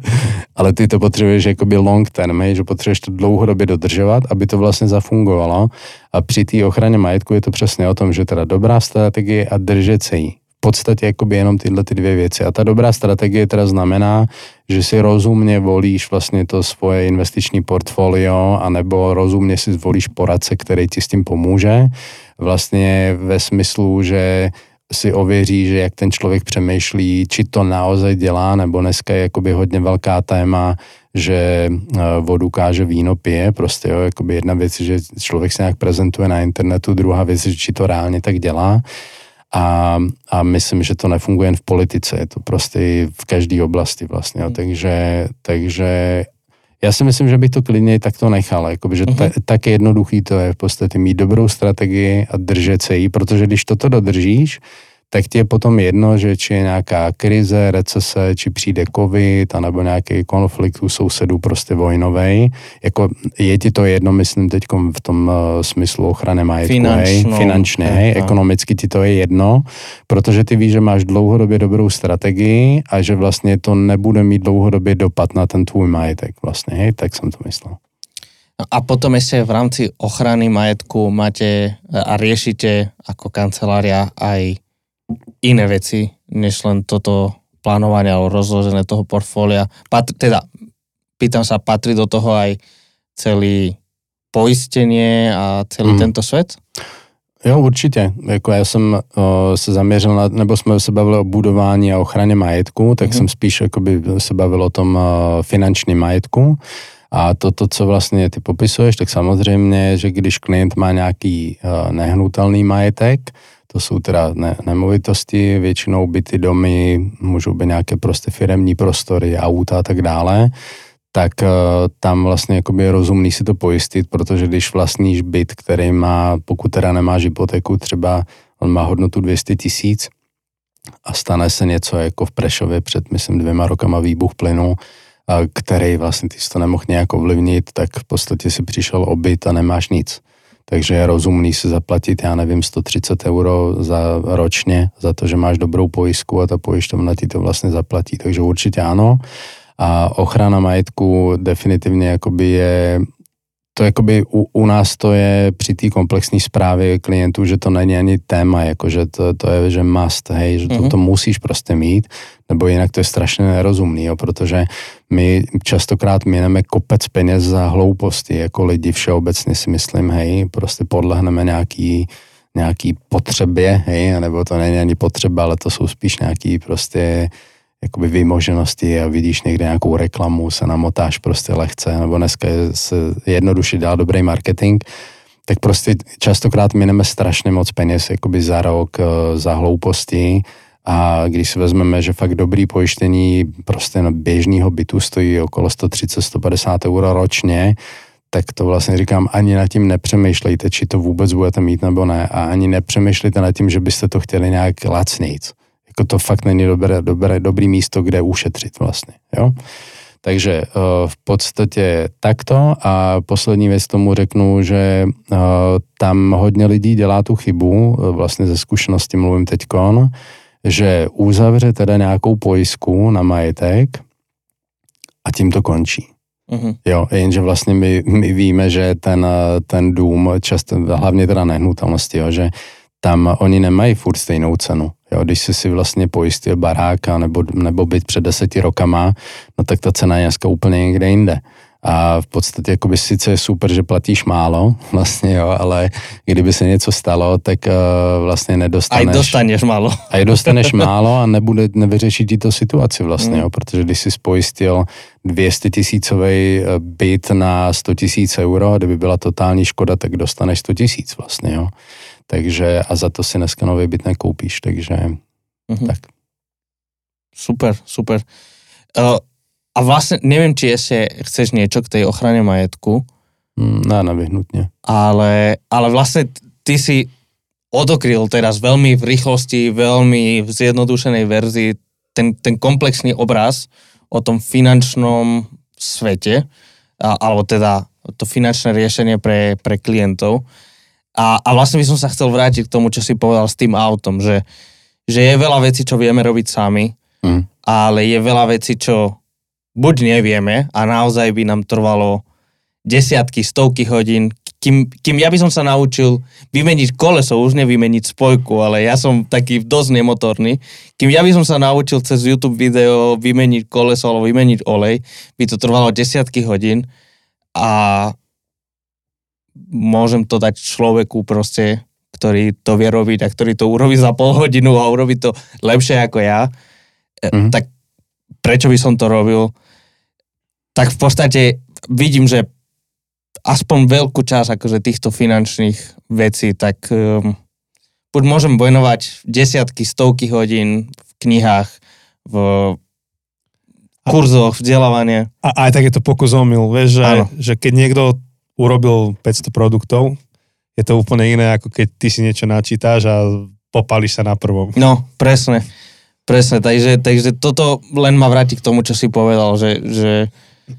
ale ty to potřebuješ jakoby long term, že potřebuješ to dlouhodobě dodržovat, aby to vlastně zafungovalo. A při té ochraně majetku je to přesně o tom, že teda dobrá strategie a držet se jí podstatě jakoby jenom tyhle ty dvě věci. A ta dobrá strategie teda znamená, že si rozumně volíš vlastně to svoje investiční portfolio, anebo rozumně si zvolíš poradce, který ti s tím pomůže. Vlastně ve smyslu, že si ověří, že jak ten člověk přemýšlí, či to naozaj dělá, nebo dneska je jakoby hodně velká téma, že eh, vodu káže víno pije, prostě jo, jakoby jedna věc, že člověk se nějak prezentuje na internetu, druhá věc, že či to reálně tak dělá. A, a myslím, že to nefunguje jen v politice, je to prostě v každé oblasti vlastně. Jo. Hmm. Takže, takže já si myslím, že bych to klidně takto nechal, jakoby, že ta, mhm. tak jednoduchý to je v podstatě mít dobrou strategii a držet se jí, protože když toto dodržíš, tak ti je potom jedno, že či je nějaká krize, recese, či přijde covid, anebo nějaký konflikt u sousedů prostě vojnovej. Jako je ti to jedno, myslím teď v tom uh, smyslu ochrany majetku, hej, finančně, hej, ekonomicky ti to je jedno, protože ty víš, že máš dlouhodobě dobrou strategii a že vlastně to nebude mít dlouhodobě dopad na ten tvůj majetek vlastně, hej, tak jsem to myslel. A potom ešte v rámci ochrany majetku máte a riešite ako kancelária aj iné veci, než len toto plánovanie alebo rozložené toho portfólia. Pat, teda, pýtam sa, patrí do toho aj celý poistenie a celý mm. tento svět? Jo, určitě. Jako já jsem uh, se zaměřil na, nebo jsme se bavili o budování a ochraně majetku, tak mm. jsem spíš jakoby se bavil o tom uh, finančním majetku. A to, to, co vlastně ty popisuješ, tak samozřejmě, že když klient má nějaký uh, nehnutelný majetek, to jsou teda ne, nemovitosti, většinou byty, domy, můžou být nějaké prostě firemní prostory, auta a tak dále, tak uh, tam vlastně je rozumný si to pojistit, protože když vlastníš byt, který má, pokud teda nemáš hypotéku, třeba on má hodnotu 200 tisíc a stane se něco jako v Prešově před, myslím, dvěma rokama výbuch plynu, který vlastně ty to nemohl nějak ovlivnit, tak v podstatě si přišel o byt a nemáš nic takže je rozumný si zaplatit, já nevím, 130 euro za ročně za to, že máš dobrou pojistku a ta pojišťovna ti to vlastně zaplatí, takže určitě ano. A ochrana majetku definitivně jakoby je to jakoby u, u nás to je při té komplexní zprávě klientů, že to není ani téma, jako že to, to je, že must, hej, že to, mm-hmm. to musíš prostě mít, nebo jinak to je strašně nerozumný, jo, protože my častokrát mineme kopec peněz za hlouposti, jako lidi všeobecně si myslím, hej, prostě podlehneme nějaký nějaký potřebě, hej, nebo to není ani potřeba, ale to jsou spíš nějaký prostě jakoby vymoženosti a vidíš někde nějakou reklamu, se namotáš prostě lehce, nebo dneska se jednoduše dá dobrý marketing, tak prostě častokrát mineme strašně moc peněz jakoby za rok, eh, za hlouposti. A když si vezmeme, že fakt dobrý pojištění prostě na běžného bytu stojí okolo 130-150 euro ročně, tak to vlastně říkám, ani nad tím nepřemýšlejte, či to vůbec budete mít nebo ne a ani nepřemýšlejte nad tím, že byste to chtěli nějak lacnit jako to fakt není dobré, dobré, dobrý místo, kde ušetřit vlastně, jo. Takže uh, v podstatě takto a poslední věc tomu řeknu, že uh, tam hodně lidí dělá tu chybu, uh, vlastně ze zkušenosti mluvím teďkon, že uzavře teda nějakou pojistku na majetek a tím to končí. Mm-hmm. Jo, jenže vlastně my, my víme, že ten, ten dům, často, hlavně teda nehnutelnosti, jo, že tam oni nemají furt stejnou cenu. Jo, když jsi si vlastně pojistil baráka nebo, nebo byt před deseti rokama, no tak ta cena je dneska úplně někde jinde. A v podstatě jakoby sice je super, že platíš málo, vlastně jo, ale kdyby se něco stalo, tak uh, vlastně nedostaneš. A dostaneš málo. A i dostaneš málo a nebude, nevyřešit ti to situaci vlastně, mm. jo, protože když jsi spojistil 200 tisícový eh, byt na 100 tisíc euro, kdyby byla totální škoda, tak dostaneš 100 tisíc vlastně, jo. Takže a za to si dneska nový byt nekoupíš, takže mm-hmm. tak. Super, super. Uh, a vlastně nevím, či ještě chceš něco k té ochraně majetku. Mm, ne, nevyhnutně. Ale, ale vlastně ty si odokryl teraz veľmi v rýchlosti, veľmi v zjednodušenej verzii ten, ten komplexný obraz o tom finančnom svete, a, alebo teda to finančné riešenie pre, pre klientov. A, a vlastne by som sa chcel vrátiť k tomu, čo si povedal s tým autom, že, že je veľa vecí, čo vieme robiť sami, Mm. ale je veľa vecí, čo buď nevieme a naozaj by nám trvalo desiatky, stovky hodín, kým, kým ja by som sa naučil vymeniť koleso, už nevymeniť spojku, ale ja som taký dosť nemotorný, kým ja by som sa naučil cez YouTube video vymeniť koleso alebo vymeniť olej, by to trvalo desiatky hodín a môžem to dať človeku proste, ktorý to vie robiť a ktorý to urobí za pol hodinu a urobí to lepšie ako ja, mm-hmm. tak prečo by som to robil? Tak v podstate vidím, že aspoň veľkú časť akože týchto finančných vecí, tak um, buď môžem venovať desiatky, stovky hodín v knihách, v kurzoch, vzdelávanie. A aj tak je to pokus omyl, vieš, že, že keď niekto urobil 500 produktov, je to úplne iné, ako keď ty si niečo načítáš a popališ sa na prvom. No, presne. Presne, takže, takže toto len ma vráti k tomu, čo si povedal, že, že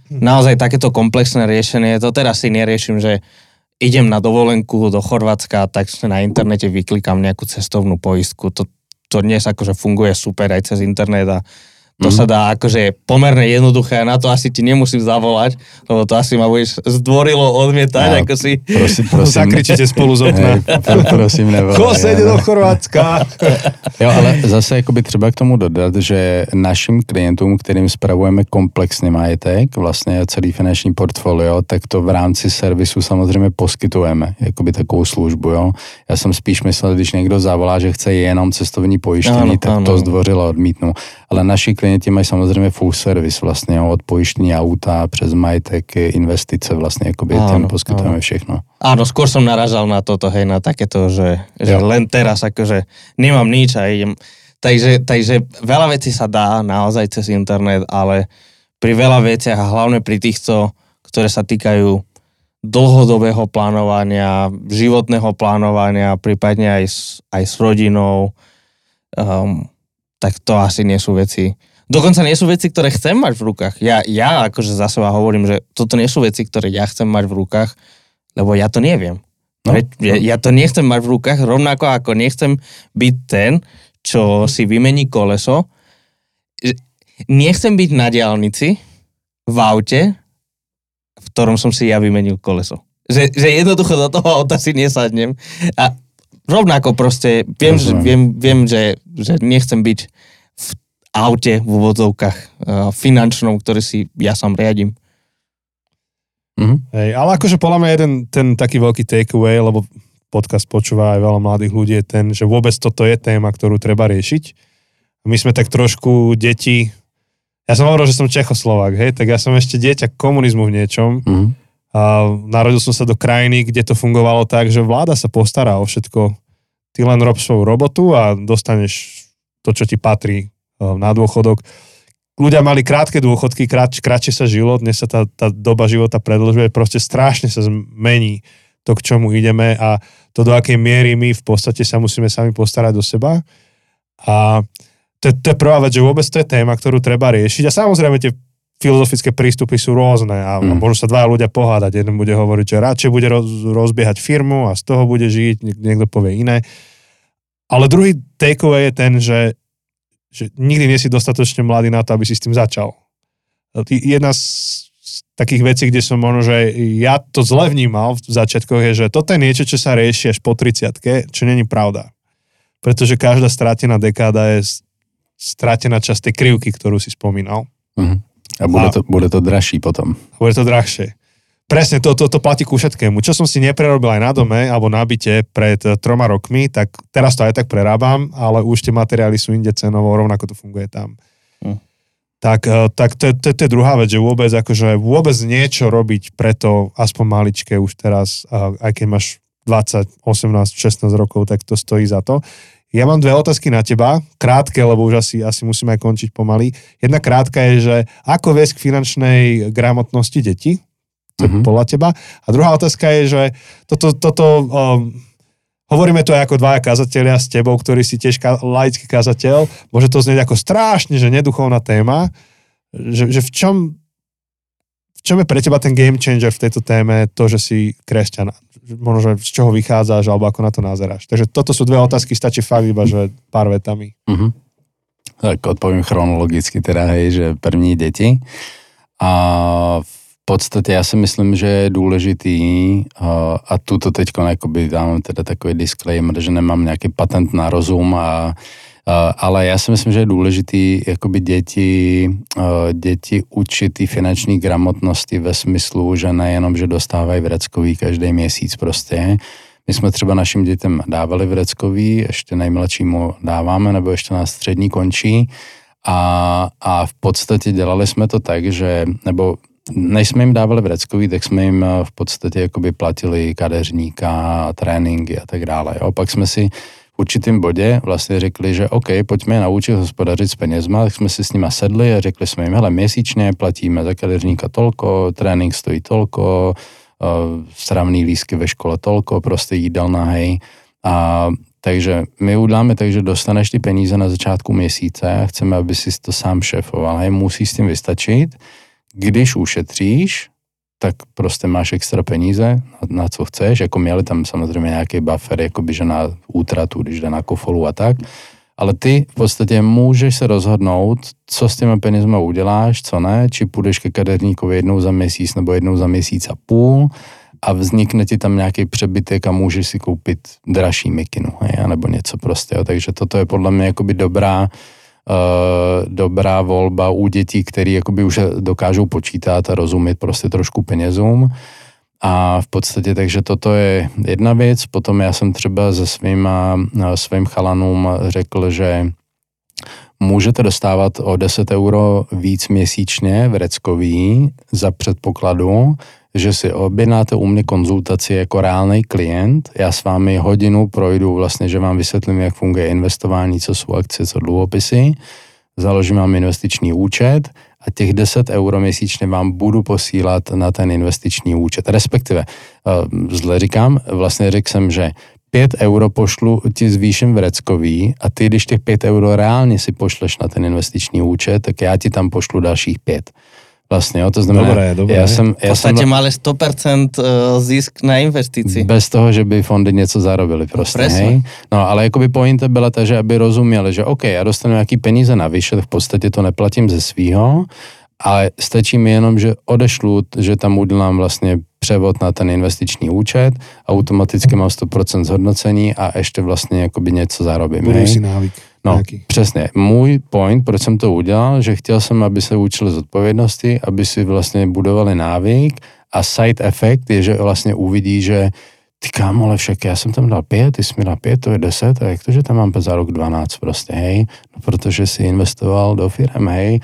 naozaj takéto komplexné riešenie, to teraz si neriešim, že idem na dovolenku do Chorvátska, tak na internete vyklikám nejakú cestovnú poistku. To, to dnes akože funguje super aj cez internet a to mm. sa dá akože pomerne jednoduché a na to asi ti nemusím zavolať, lebo to asi ma budeš zdvorilo odmietať, ja, ako si... Prosím, prosím. Zakričíte spolu z okna. Hej, prosím, jde do Chorvátska? jo, ale zase jakoby třeba k tomu dodat, že našim klientům, kterým spravujeme komplexný majetek, vlastně celý finanční portfolio, tak to v rámci servisu samozřejmě poskytujeme, jakoby takovou službu, jo. Já jsem spíš myslel, když někdo zavolá, že chce jenom cestovní pojištění, ano, tak ano. to zdvořilo odmítnu. Ale naši klienti mají samozřejmě full service vlastně, od pojištění auta přes majetek, investice vlastně, jakoby áno, ten poskytujeme áno. všechno. Áno, skôr som naražal na toto, hej, na takéto, že, že len teraz akože nemám nič a idem. Takže, takže veľa vecí sa dá naozaj cez internet, ale pri veľa veciach a hlavne pri týchto, ktoré sa týkajú dlhodobého plánovania, životného plánovania, prípadne aj s, aj s rodinou, um, tak to asi nie sú veci, Dokonca nie sú veci, ktoré chcem mať v rukách. Ja, ja akože za seba hovorím, že toto nie sú veci, ktoré ja chcem mať v rukách, lebo ja to neviem. No, ja, ja to nechcem mať v rukách, rovnako ako nechcem byť ten, čo si vymení koleso. Nechcem byť na diálnici v aute, v ktorom som si ja vymenil koleso. Že, že jednoducho do toho auta si nesadnem. A rovnako proste viem, že, viem, viem že, že nechcem byť aute v úvodzovkách uh, finančnom, ktorý si ja sám riadím. Mm-hmm. Hej, ale akože podľa mňa jeden ten taký veľký takeaway, lebo podcast počúva aj veľa mladých ľudí, je ten, že vôbec toto je téma, ktorú treba riešiť. My sme tak trošku deti, ja som hovoril, že som Čechoslovák, hej, tak ja som ešte dieťa komunizmu v niečom. Mm-hmm. A narodil som sa do krajiny, kde to fungovalo tak, že vláda sa postará o všetko. Ty len rob svoju robotu a dostaneš to, čo ti patrí na dôchodok. Ľudia mali krátke dôchodky, krát, krátšie sa žilo, dnes sa tá, tá doba života predlžuje, proste strašne sa zmení to, k čomu ideme a to, do akej miery my v podstate sa musíme sami postarať do seba. A to, to je prvá vec, že vôbec to je téma, ktorú treba riešiť. A samozrejme tie filozofické prístupy sú rôzne a mm. môžu sa dva ľudia pohádať. Jeden bude hovoriť, že radšej bude roz, rozbiehať firmu a z toho bude žiť, niekto povie iné. Ale druhý takeaway je ten, že že nikdy nie si dostatočne mladý na to, aby si s tým začal. Jedna z takých vecí, kde som možno, že ja to zle vnímal v začiatkoch, je, že toto je niečo, čo sa rieši až po 30 čo není pravda. Pretože každá stratená dekáda je stratená časť tej krivky, ktorú si spomínal. Uh-huh. A bude, a to, bude to dražší potom. Bude to drahšie. Presne, to, to, to platí ku všetkému. Čo som si neprerobil aj na dome alebo na byte pred eh, troma rokmi, tak teraz to aj tak prerábam, ale už tie materiály sú inde cenovo, rovnako to funguje tam. Hm. Tak, eh, tak to, to, to je druhá vec, že vôbec, akože vôbec niečo robiť preto aspoň maličké už teraz, aj keď máš 20, 18, 16 rokov, tak to stojí za to. Ja mám dve otázky na teba, krátke, lebo už asi, asi musíme aj končiť pomaly. Jedna krátka je, že ako viesť k finančnej gramotnosti detí, uh-huh. podľa teba. A druhá otázka je, že toto, toto um, hovoríme to aj ako dvaja kazatelia s tebou, ktorý si tiež ka- laický kazateľ, môže to znieť ako strašne, že neduchovná téma, že, že v čom v čom je pre teba ten game changer v tejto téme to, že si kresťan? možno, že z čoho vychádzaš, alebo ako na to nazeráš. Takže toto sú dve otázky, stačí fakt iba, že pár vetami. Mhm. Tak odpovím chronologicky teda, hej, že první děti. A v podstatě já si myslím, že je důležitý, a, tuto teď jakoby dám teda takový disclaimer, že nemám nějaký patent na rozum a ale já si myslím, že je důležitý jakoby děti, děti učit ty finanční gramotnosti ve smyslu, že nejenom, že dostávají vreckový každý měsíc prostě. My jsme třeba našim dětem dávali vreckový, ještě nejmladšímu dáváme, nebo ještě na střední končí. A, a v podstatě dělali jsme to tak, že, nebo než jsme jim dávali vreckový, tak jsme jim v podstatě jakoby platili kadeřníka, tréninky a tak dále. Jo. Pak jsme si v určitém bodě vlastně řekli, že OK, pojďme je naučit hospodařit s penězma, tak jsme si s nima sedli a řekli jsme jim, hele, měsíčně platíme za kadeřníka tolko, trénink stojí tolko, uh, stravný lísky ve škole tolko, prostě jídelná, hej. A takže my uděláme tak, že dostaneš ty peníze na začátku měsíce a chceme, aby si to sám šéfoval. Hej, musí s tím vystačit. Když ušetříš, tak prostě máš extra peníze, na, na co chceš, jako měli tam samozřejmě nějaký buffer, jakoby, že na útratu, když jde na kofolu a tak, ale ty v podstatě můžeš se rozhodnout, co s těma penězma uděláš, co ne, či půjdeš ke kaderníkovi jednou za měsíc nebo jednou za měsíc a půl a vznikne ti tam nějaký přebytek a můžeš si koupit dražší mikinu, hej, nebo něco prostě, takže toto je podle mě jakoby dobrá, dobrá volba u dětí, které jakoby už dokážou počítat a rozumět prostě trošku penězům. A v podstatě takže toto je jedna věc. Potom já jsem třeba se svýma, eh, svým chalanům řekl, že můžete dostávat o 10 euro víc měsíčně v Reckový za předpokladu, že si objednáte u mě konzultaci jako reálný klient, já s vámi hodinu projdu vlastně, že vám vysvětlím, jak funguje investování, co jsou akcie, co dluhopisy, založím vám investiční účet a těch 10 euro měsíčně vám budu posílat na ten investiční účet. Respektive, eh, zle říkám, vlastně řekl jsem, že 5 euro pošlu ti zvýším v Reckový a ty, když těch 5 euro reálně si pošleš na ten investiční účet, tak já ti tam pošlu dalších 5. Vlastně, jo, to znamená, dobré, dobré. já jsem... V podstatě jsem, mali 100% eh, zisk na investici. Bez toho, že by fondy něco zarobili prostě, hej. No, ale jakoby pointa byla ta, že aby rozuměli, že OK, já dostanu nějaký peníze navyše, v podstatě to neplatím ze svýho, ale stačí mi jenom, že odešlu, že tam udělám vlastně převod na ten investiční účet, automaticky mám 100% zhodnocení a ještě vlastně jakoby něco zarobím. Budeš si návyk. No, nějaký. přesně. Můj point, proč jsem to udělal, že chtěl jsem, aby se učili z odpovědnosti, aby si vlastně budovali návyk a side effect je, že vlastně uvidí, že ty kámo, ale však já jsem tam dal pět, ty jsi mi dal pět, to je deset, a jak to, že tam mám za rok 12 prostě, hej, no protože si investoval do firm, hej,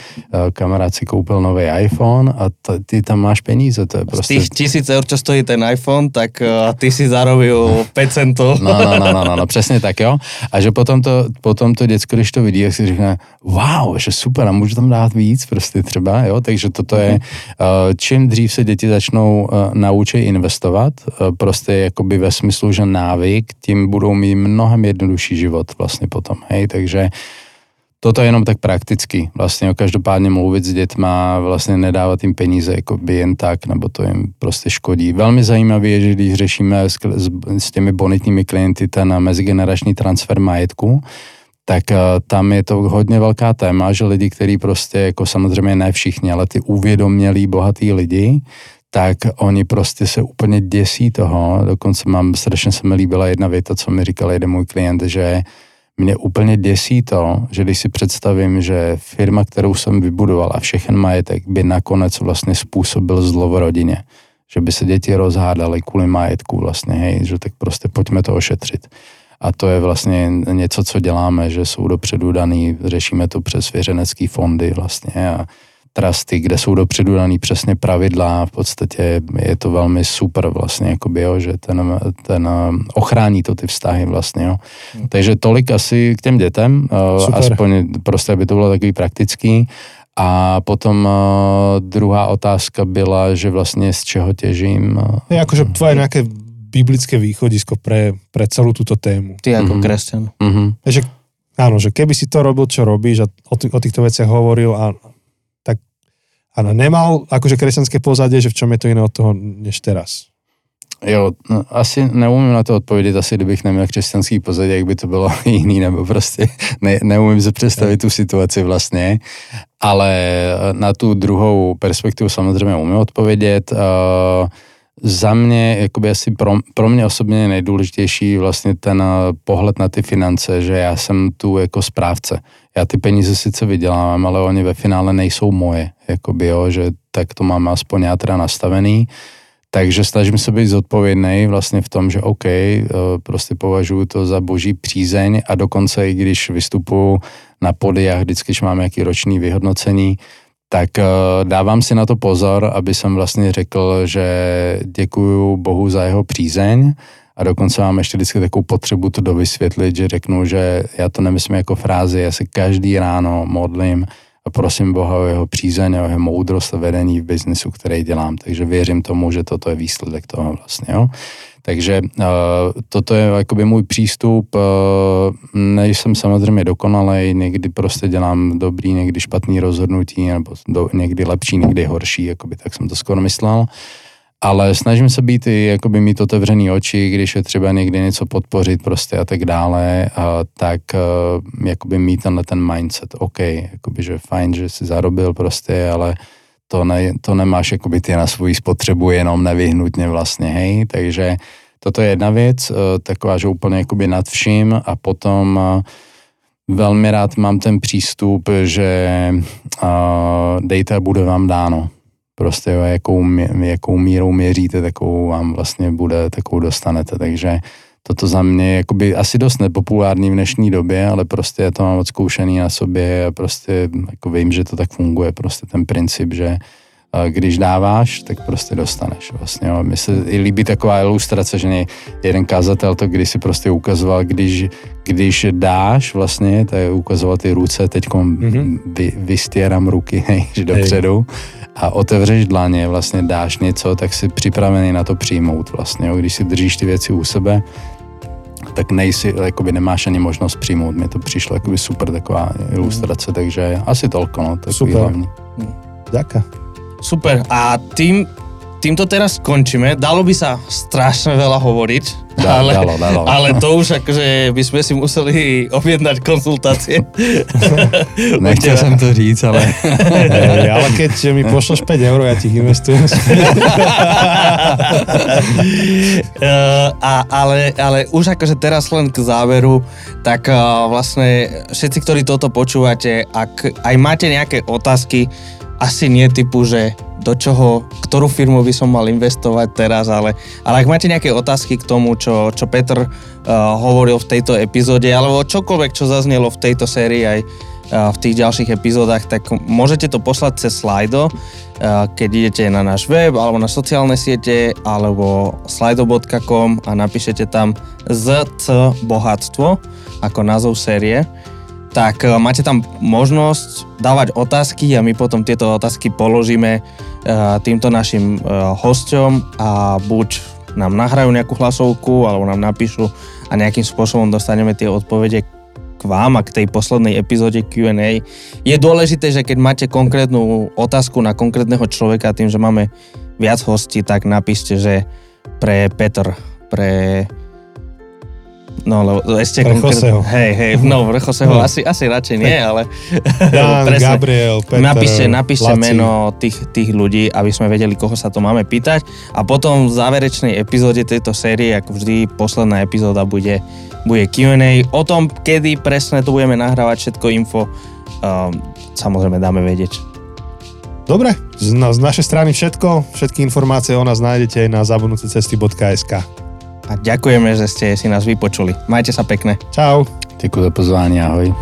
kamarád si koupil nový iPhone a t- ty tam máš peníze, to je prostě... Z tisíc eur, čo stojí ten iPhone, tak uh, ty si zarobil 5 centů. No, no, no, no, no, no, přesně tak, jo. A že potom to, potom to děcko, když to vidí, jak si řekne, wow, že super, a můžu tam dát víc prostě třeba, jo, takže toto je, uh, čím dřív se děti začnou uh, naučit investovat, uh, prostě jakoby ve smyslu, že návyk, tím budou mít mnohem jednodušší život vlastně potom, hej, takže toto je jenom tak prakticky. Vlastně jo, každopádně mluvit s dětma, vlastně nedávat jim peníze jako by jen tak, nebo to jim prostě škodí. Velmi zajímavé je, že když řešíme s, s, těmi bonitními klienty ten mezigenerační transfer majetku, tak uh, tam je to hodně velká téma, že lidi, kteří prostě, jako samozřejmě ne všichni, ale ty uvědomělí bohatý lidi, tak oni prostě se úplně děsí toho. Dokonce mám, strašně se mi líbila jedna věta, co mi říkal jeden můj klient, že mě úplně děsí to, že když si představím, že firma, kterou jsem vybudoval a všechen majetek by nakonec vlastně způsobil zlo v rodině, že by se děti rozhádaly kvůli majetku vlastně, hej, že tak prostě pojďme to ošetřit. A to je vlastně něco, co děláme, že jsou dopředu daný, řešíme to přes svěřenecký fondy vlastně a trusty, kde jsou dopředu daný přesně pravidla, v podstatě je to velmi super vlastně, jakoby, jo, že ten, ten ochrání to ty vztahy vlastně, jo. Hmm. Takže tolik asi k těm dětem, super. aspoň prostě, aby to bylo takový praktický. A potom uh, druhá otázka byla, že vlastně z čeho těžím. Je akože tvoje nejaké biblické východisko pre, pre celú túto tému. Ty ako mm-hmm. kresťan. Mm-hmm. Že, áno, že keby si to robil, čo robíš a o, t- o týchto veciach hovoril a Áno, nemal akože kresťanské pozadie, že v čom je to iné od toho než teraz? Jo, no, asi neumím na to odpovědět, asi kdybych neměl křesťanský pozadí, jak by to bylo jiný, nebo prostě ne, neumím si představit tu situaci vlastně, ale na tu druhou perspektivu samozřejmě umím odpovědět. Uh, za mě, jakoby asi pro, pro mě osobně je nejdůležitější vlastně ten pohled na ty finance, že já jsem tu jako správce. Já ty peníze sice vydělávám, ale oni ve finále nejsou moje, jakoby jo, že tak to mám aspoň já teda nastavený. Takže snažím se být zodpovědný vlastně v tom, že OK, eh, prostě považuji to za boží přízeň a dokonce i když vystupuji na pody a vždycky, když mám nějaký roční vyhodnocení, tak eh, dávám si na to pozor, aby jsem vlastně řekl, že děkuju Bohu za jeho přízeň a dokonce mám ještě vždycky takovou potřebu to dovysvětlit, že řeknu, že já to nemyslím jako frázi, já se každý ráno modlím a prosím Boha o jeho přízeň, o jeho moudrost a vedení v biznisu, který dělám. Takže věřím tomu, že toto je výsledek toho vlastně. Jo. Takže uh, toto je jakoby můj přístup. Uh, nejsem samozřejmě dokonalej, někdy prostě dělám dobrý, někdy špatný rozhodnutí, nebo do, někdy lepší, někdy horší, jakoby tak jsem to skoro myslel. Ale snažím se být i, jakoby mít otevřený oči, když je třeba někdy něco podpořit prostě a tak dále, a tak uh, jakoby mít tenhle ten mindset, OK, jakoby, že fajn, že jsi zarobil prostě, ale to, ne, to nemáš jakoby ty na svoji spotřebu jenom nevyhnutně vlastně, hej, takže toto je jedna věc, uh, taková, že úplně jakoby nad vším a potom uh, velmi rád mám ten přístup, že dejte bude vám dáno prostě jo, jakou, jakou mírou měříte, takovou vám vlastně bude, takovou dostanete, takže toto za mě je jakoby asi dost nepopulární v dnešní době, ale prostě je to mám odzkoušený na sobě a prostě jako vím, že to tak funguje, prostě ten princip, že když dáváš, tak prostě dostaneš vlastně. Jo. Mně se i líbí taková ilustrace, že jeden kazatel to když si prostě ukazoval, když, když dáš vlastně, tak ukazoval ty ruce, teď mm-hmm. vy, vystěrám ruky, než dopředu a otevřeš dlaně, vlastně dáš něco, tak jsi připravený na to přijmout vlastně. Jo. Když si držíš ty věci u sebe, tak nejsi, jakoby nemáš ani možnost přijmout. Mně to přišlo jakoby super taková ilustrace, takže asi tolko, no, to super. hlavní. Ďakujem. Super. A tým, týmto teraz skončíme. Dalo by sa strašne veľa hovoriť, Dalo, ale, dalo, dalo. ale to už akože by sme si museli objednať konzultácie. Nechtěl jsem to říct, ale... Ej, ale keď mi pošleš 5 eur, ja ti ich investujem. Uh, a, ale, ale už akože teraz len k záveru, tak uh, vlastne všetci, ktorí toto počúvate, ak aj máte nejaké otázky, asi nie typu, že do čoho, ktorú firmu by som mal investovať teraz, ale, ale ak máte nejaké otázky k tomu, čo, čo Petr uh, hovoril v tejto epizóde, alebo čokoľvek, čo zaznelo v tejto sérii aj uh, v tých ďalších epizódach, tak môžete to poslať cez Slido, uh, keď idete na náš web, alebo na sociálne siete, alebo slido.com a napíšete tam ZC Bohatstvo ako názov série tak e, máte tam možnosť dávať otázky a my potom tieto otázky položíme e, týmto našim e, hosťom a buď nám nahrajú nejakú hlasovku alebo nám napíšu a nejakým spôsobom dostaneme tie odpovede k vám a k tej poslednej epizóde Q&A. Je dôležité, že keď máte konkrétnu otázku na konkrétneho človeka, tým, že máme viac hostí, tak napíšte, že pre Petr, pre No, lebo ešte Pre Joseho. Hej, hej, no, pre Joseho no. asi, asi radšej nie, ale... Dan, Gabriel, Peter, Napíšte, napíšte meno tých, tých ľudí, aby sme vedeli, koho sa to máme pýtať. A potom v záverečnej epizóde tejto série, ako vždy, posledná epizóda bude, bude Q&A o tom, kedy presne to budeme nahrávať, všetko info. Um, samozrejme dáme vedieť. Dobre, z, na, z našej strany všetko. Všetky informácie o nás nájdete aj na zabudnutecesty.sk a ďakujeme, že ste si nás vypočuli. Majte sa pekne. Čau. Děkuji za pozvání, ahoj.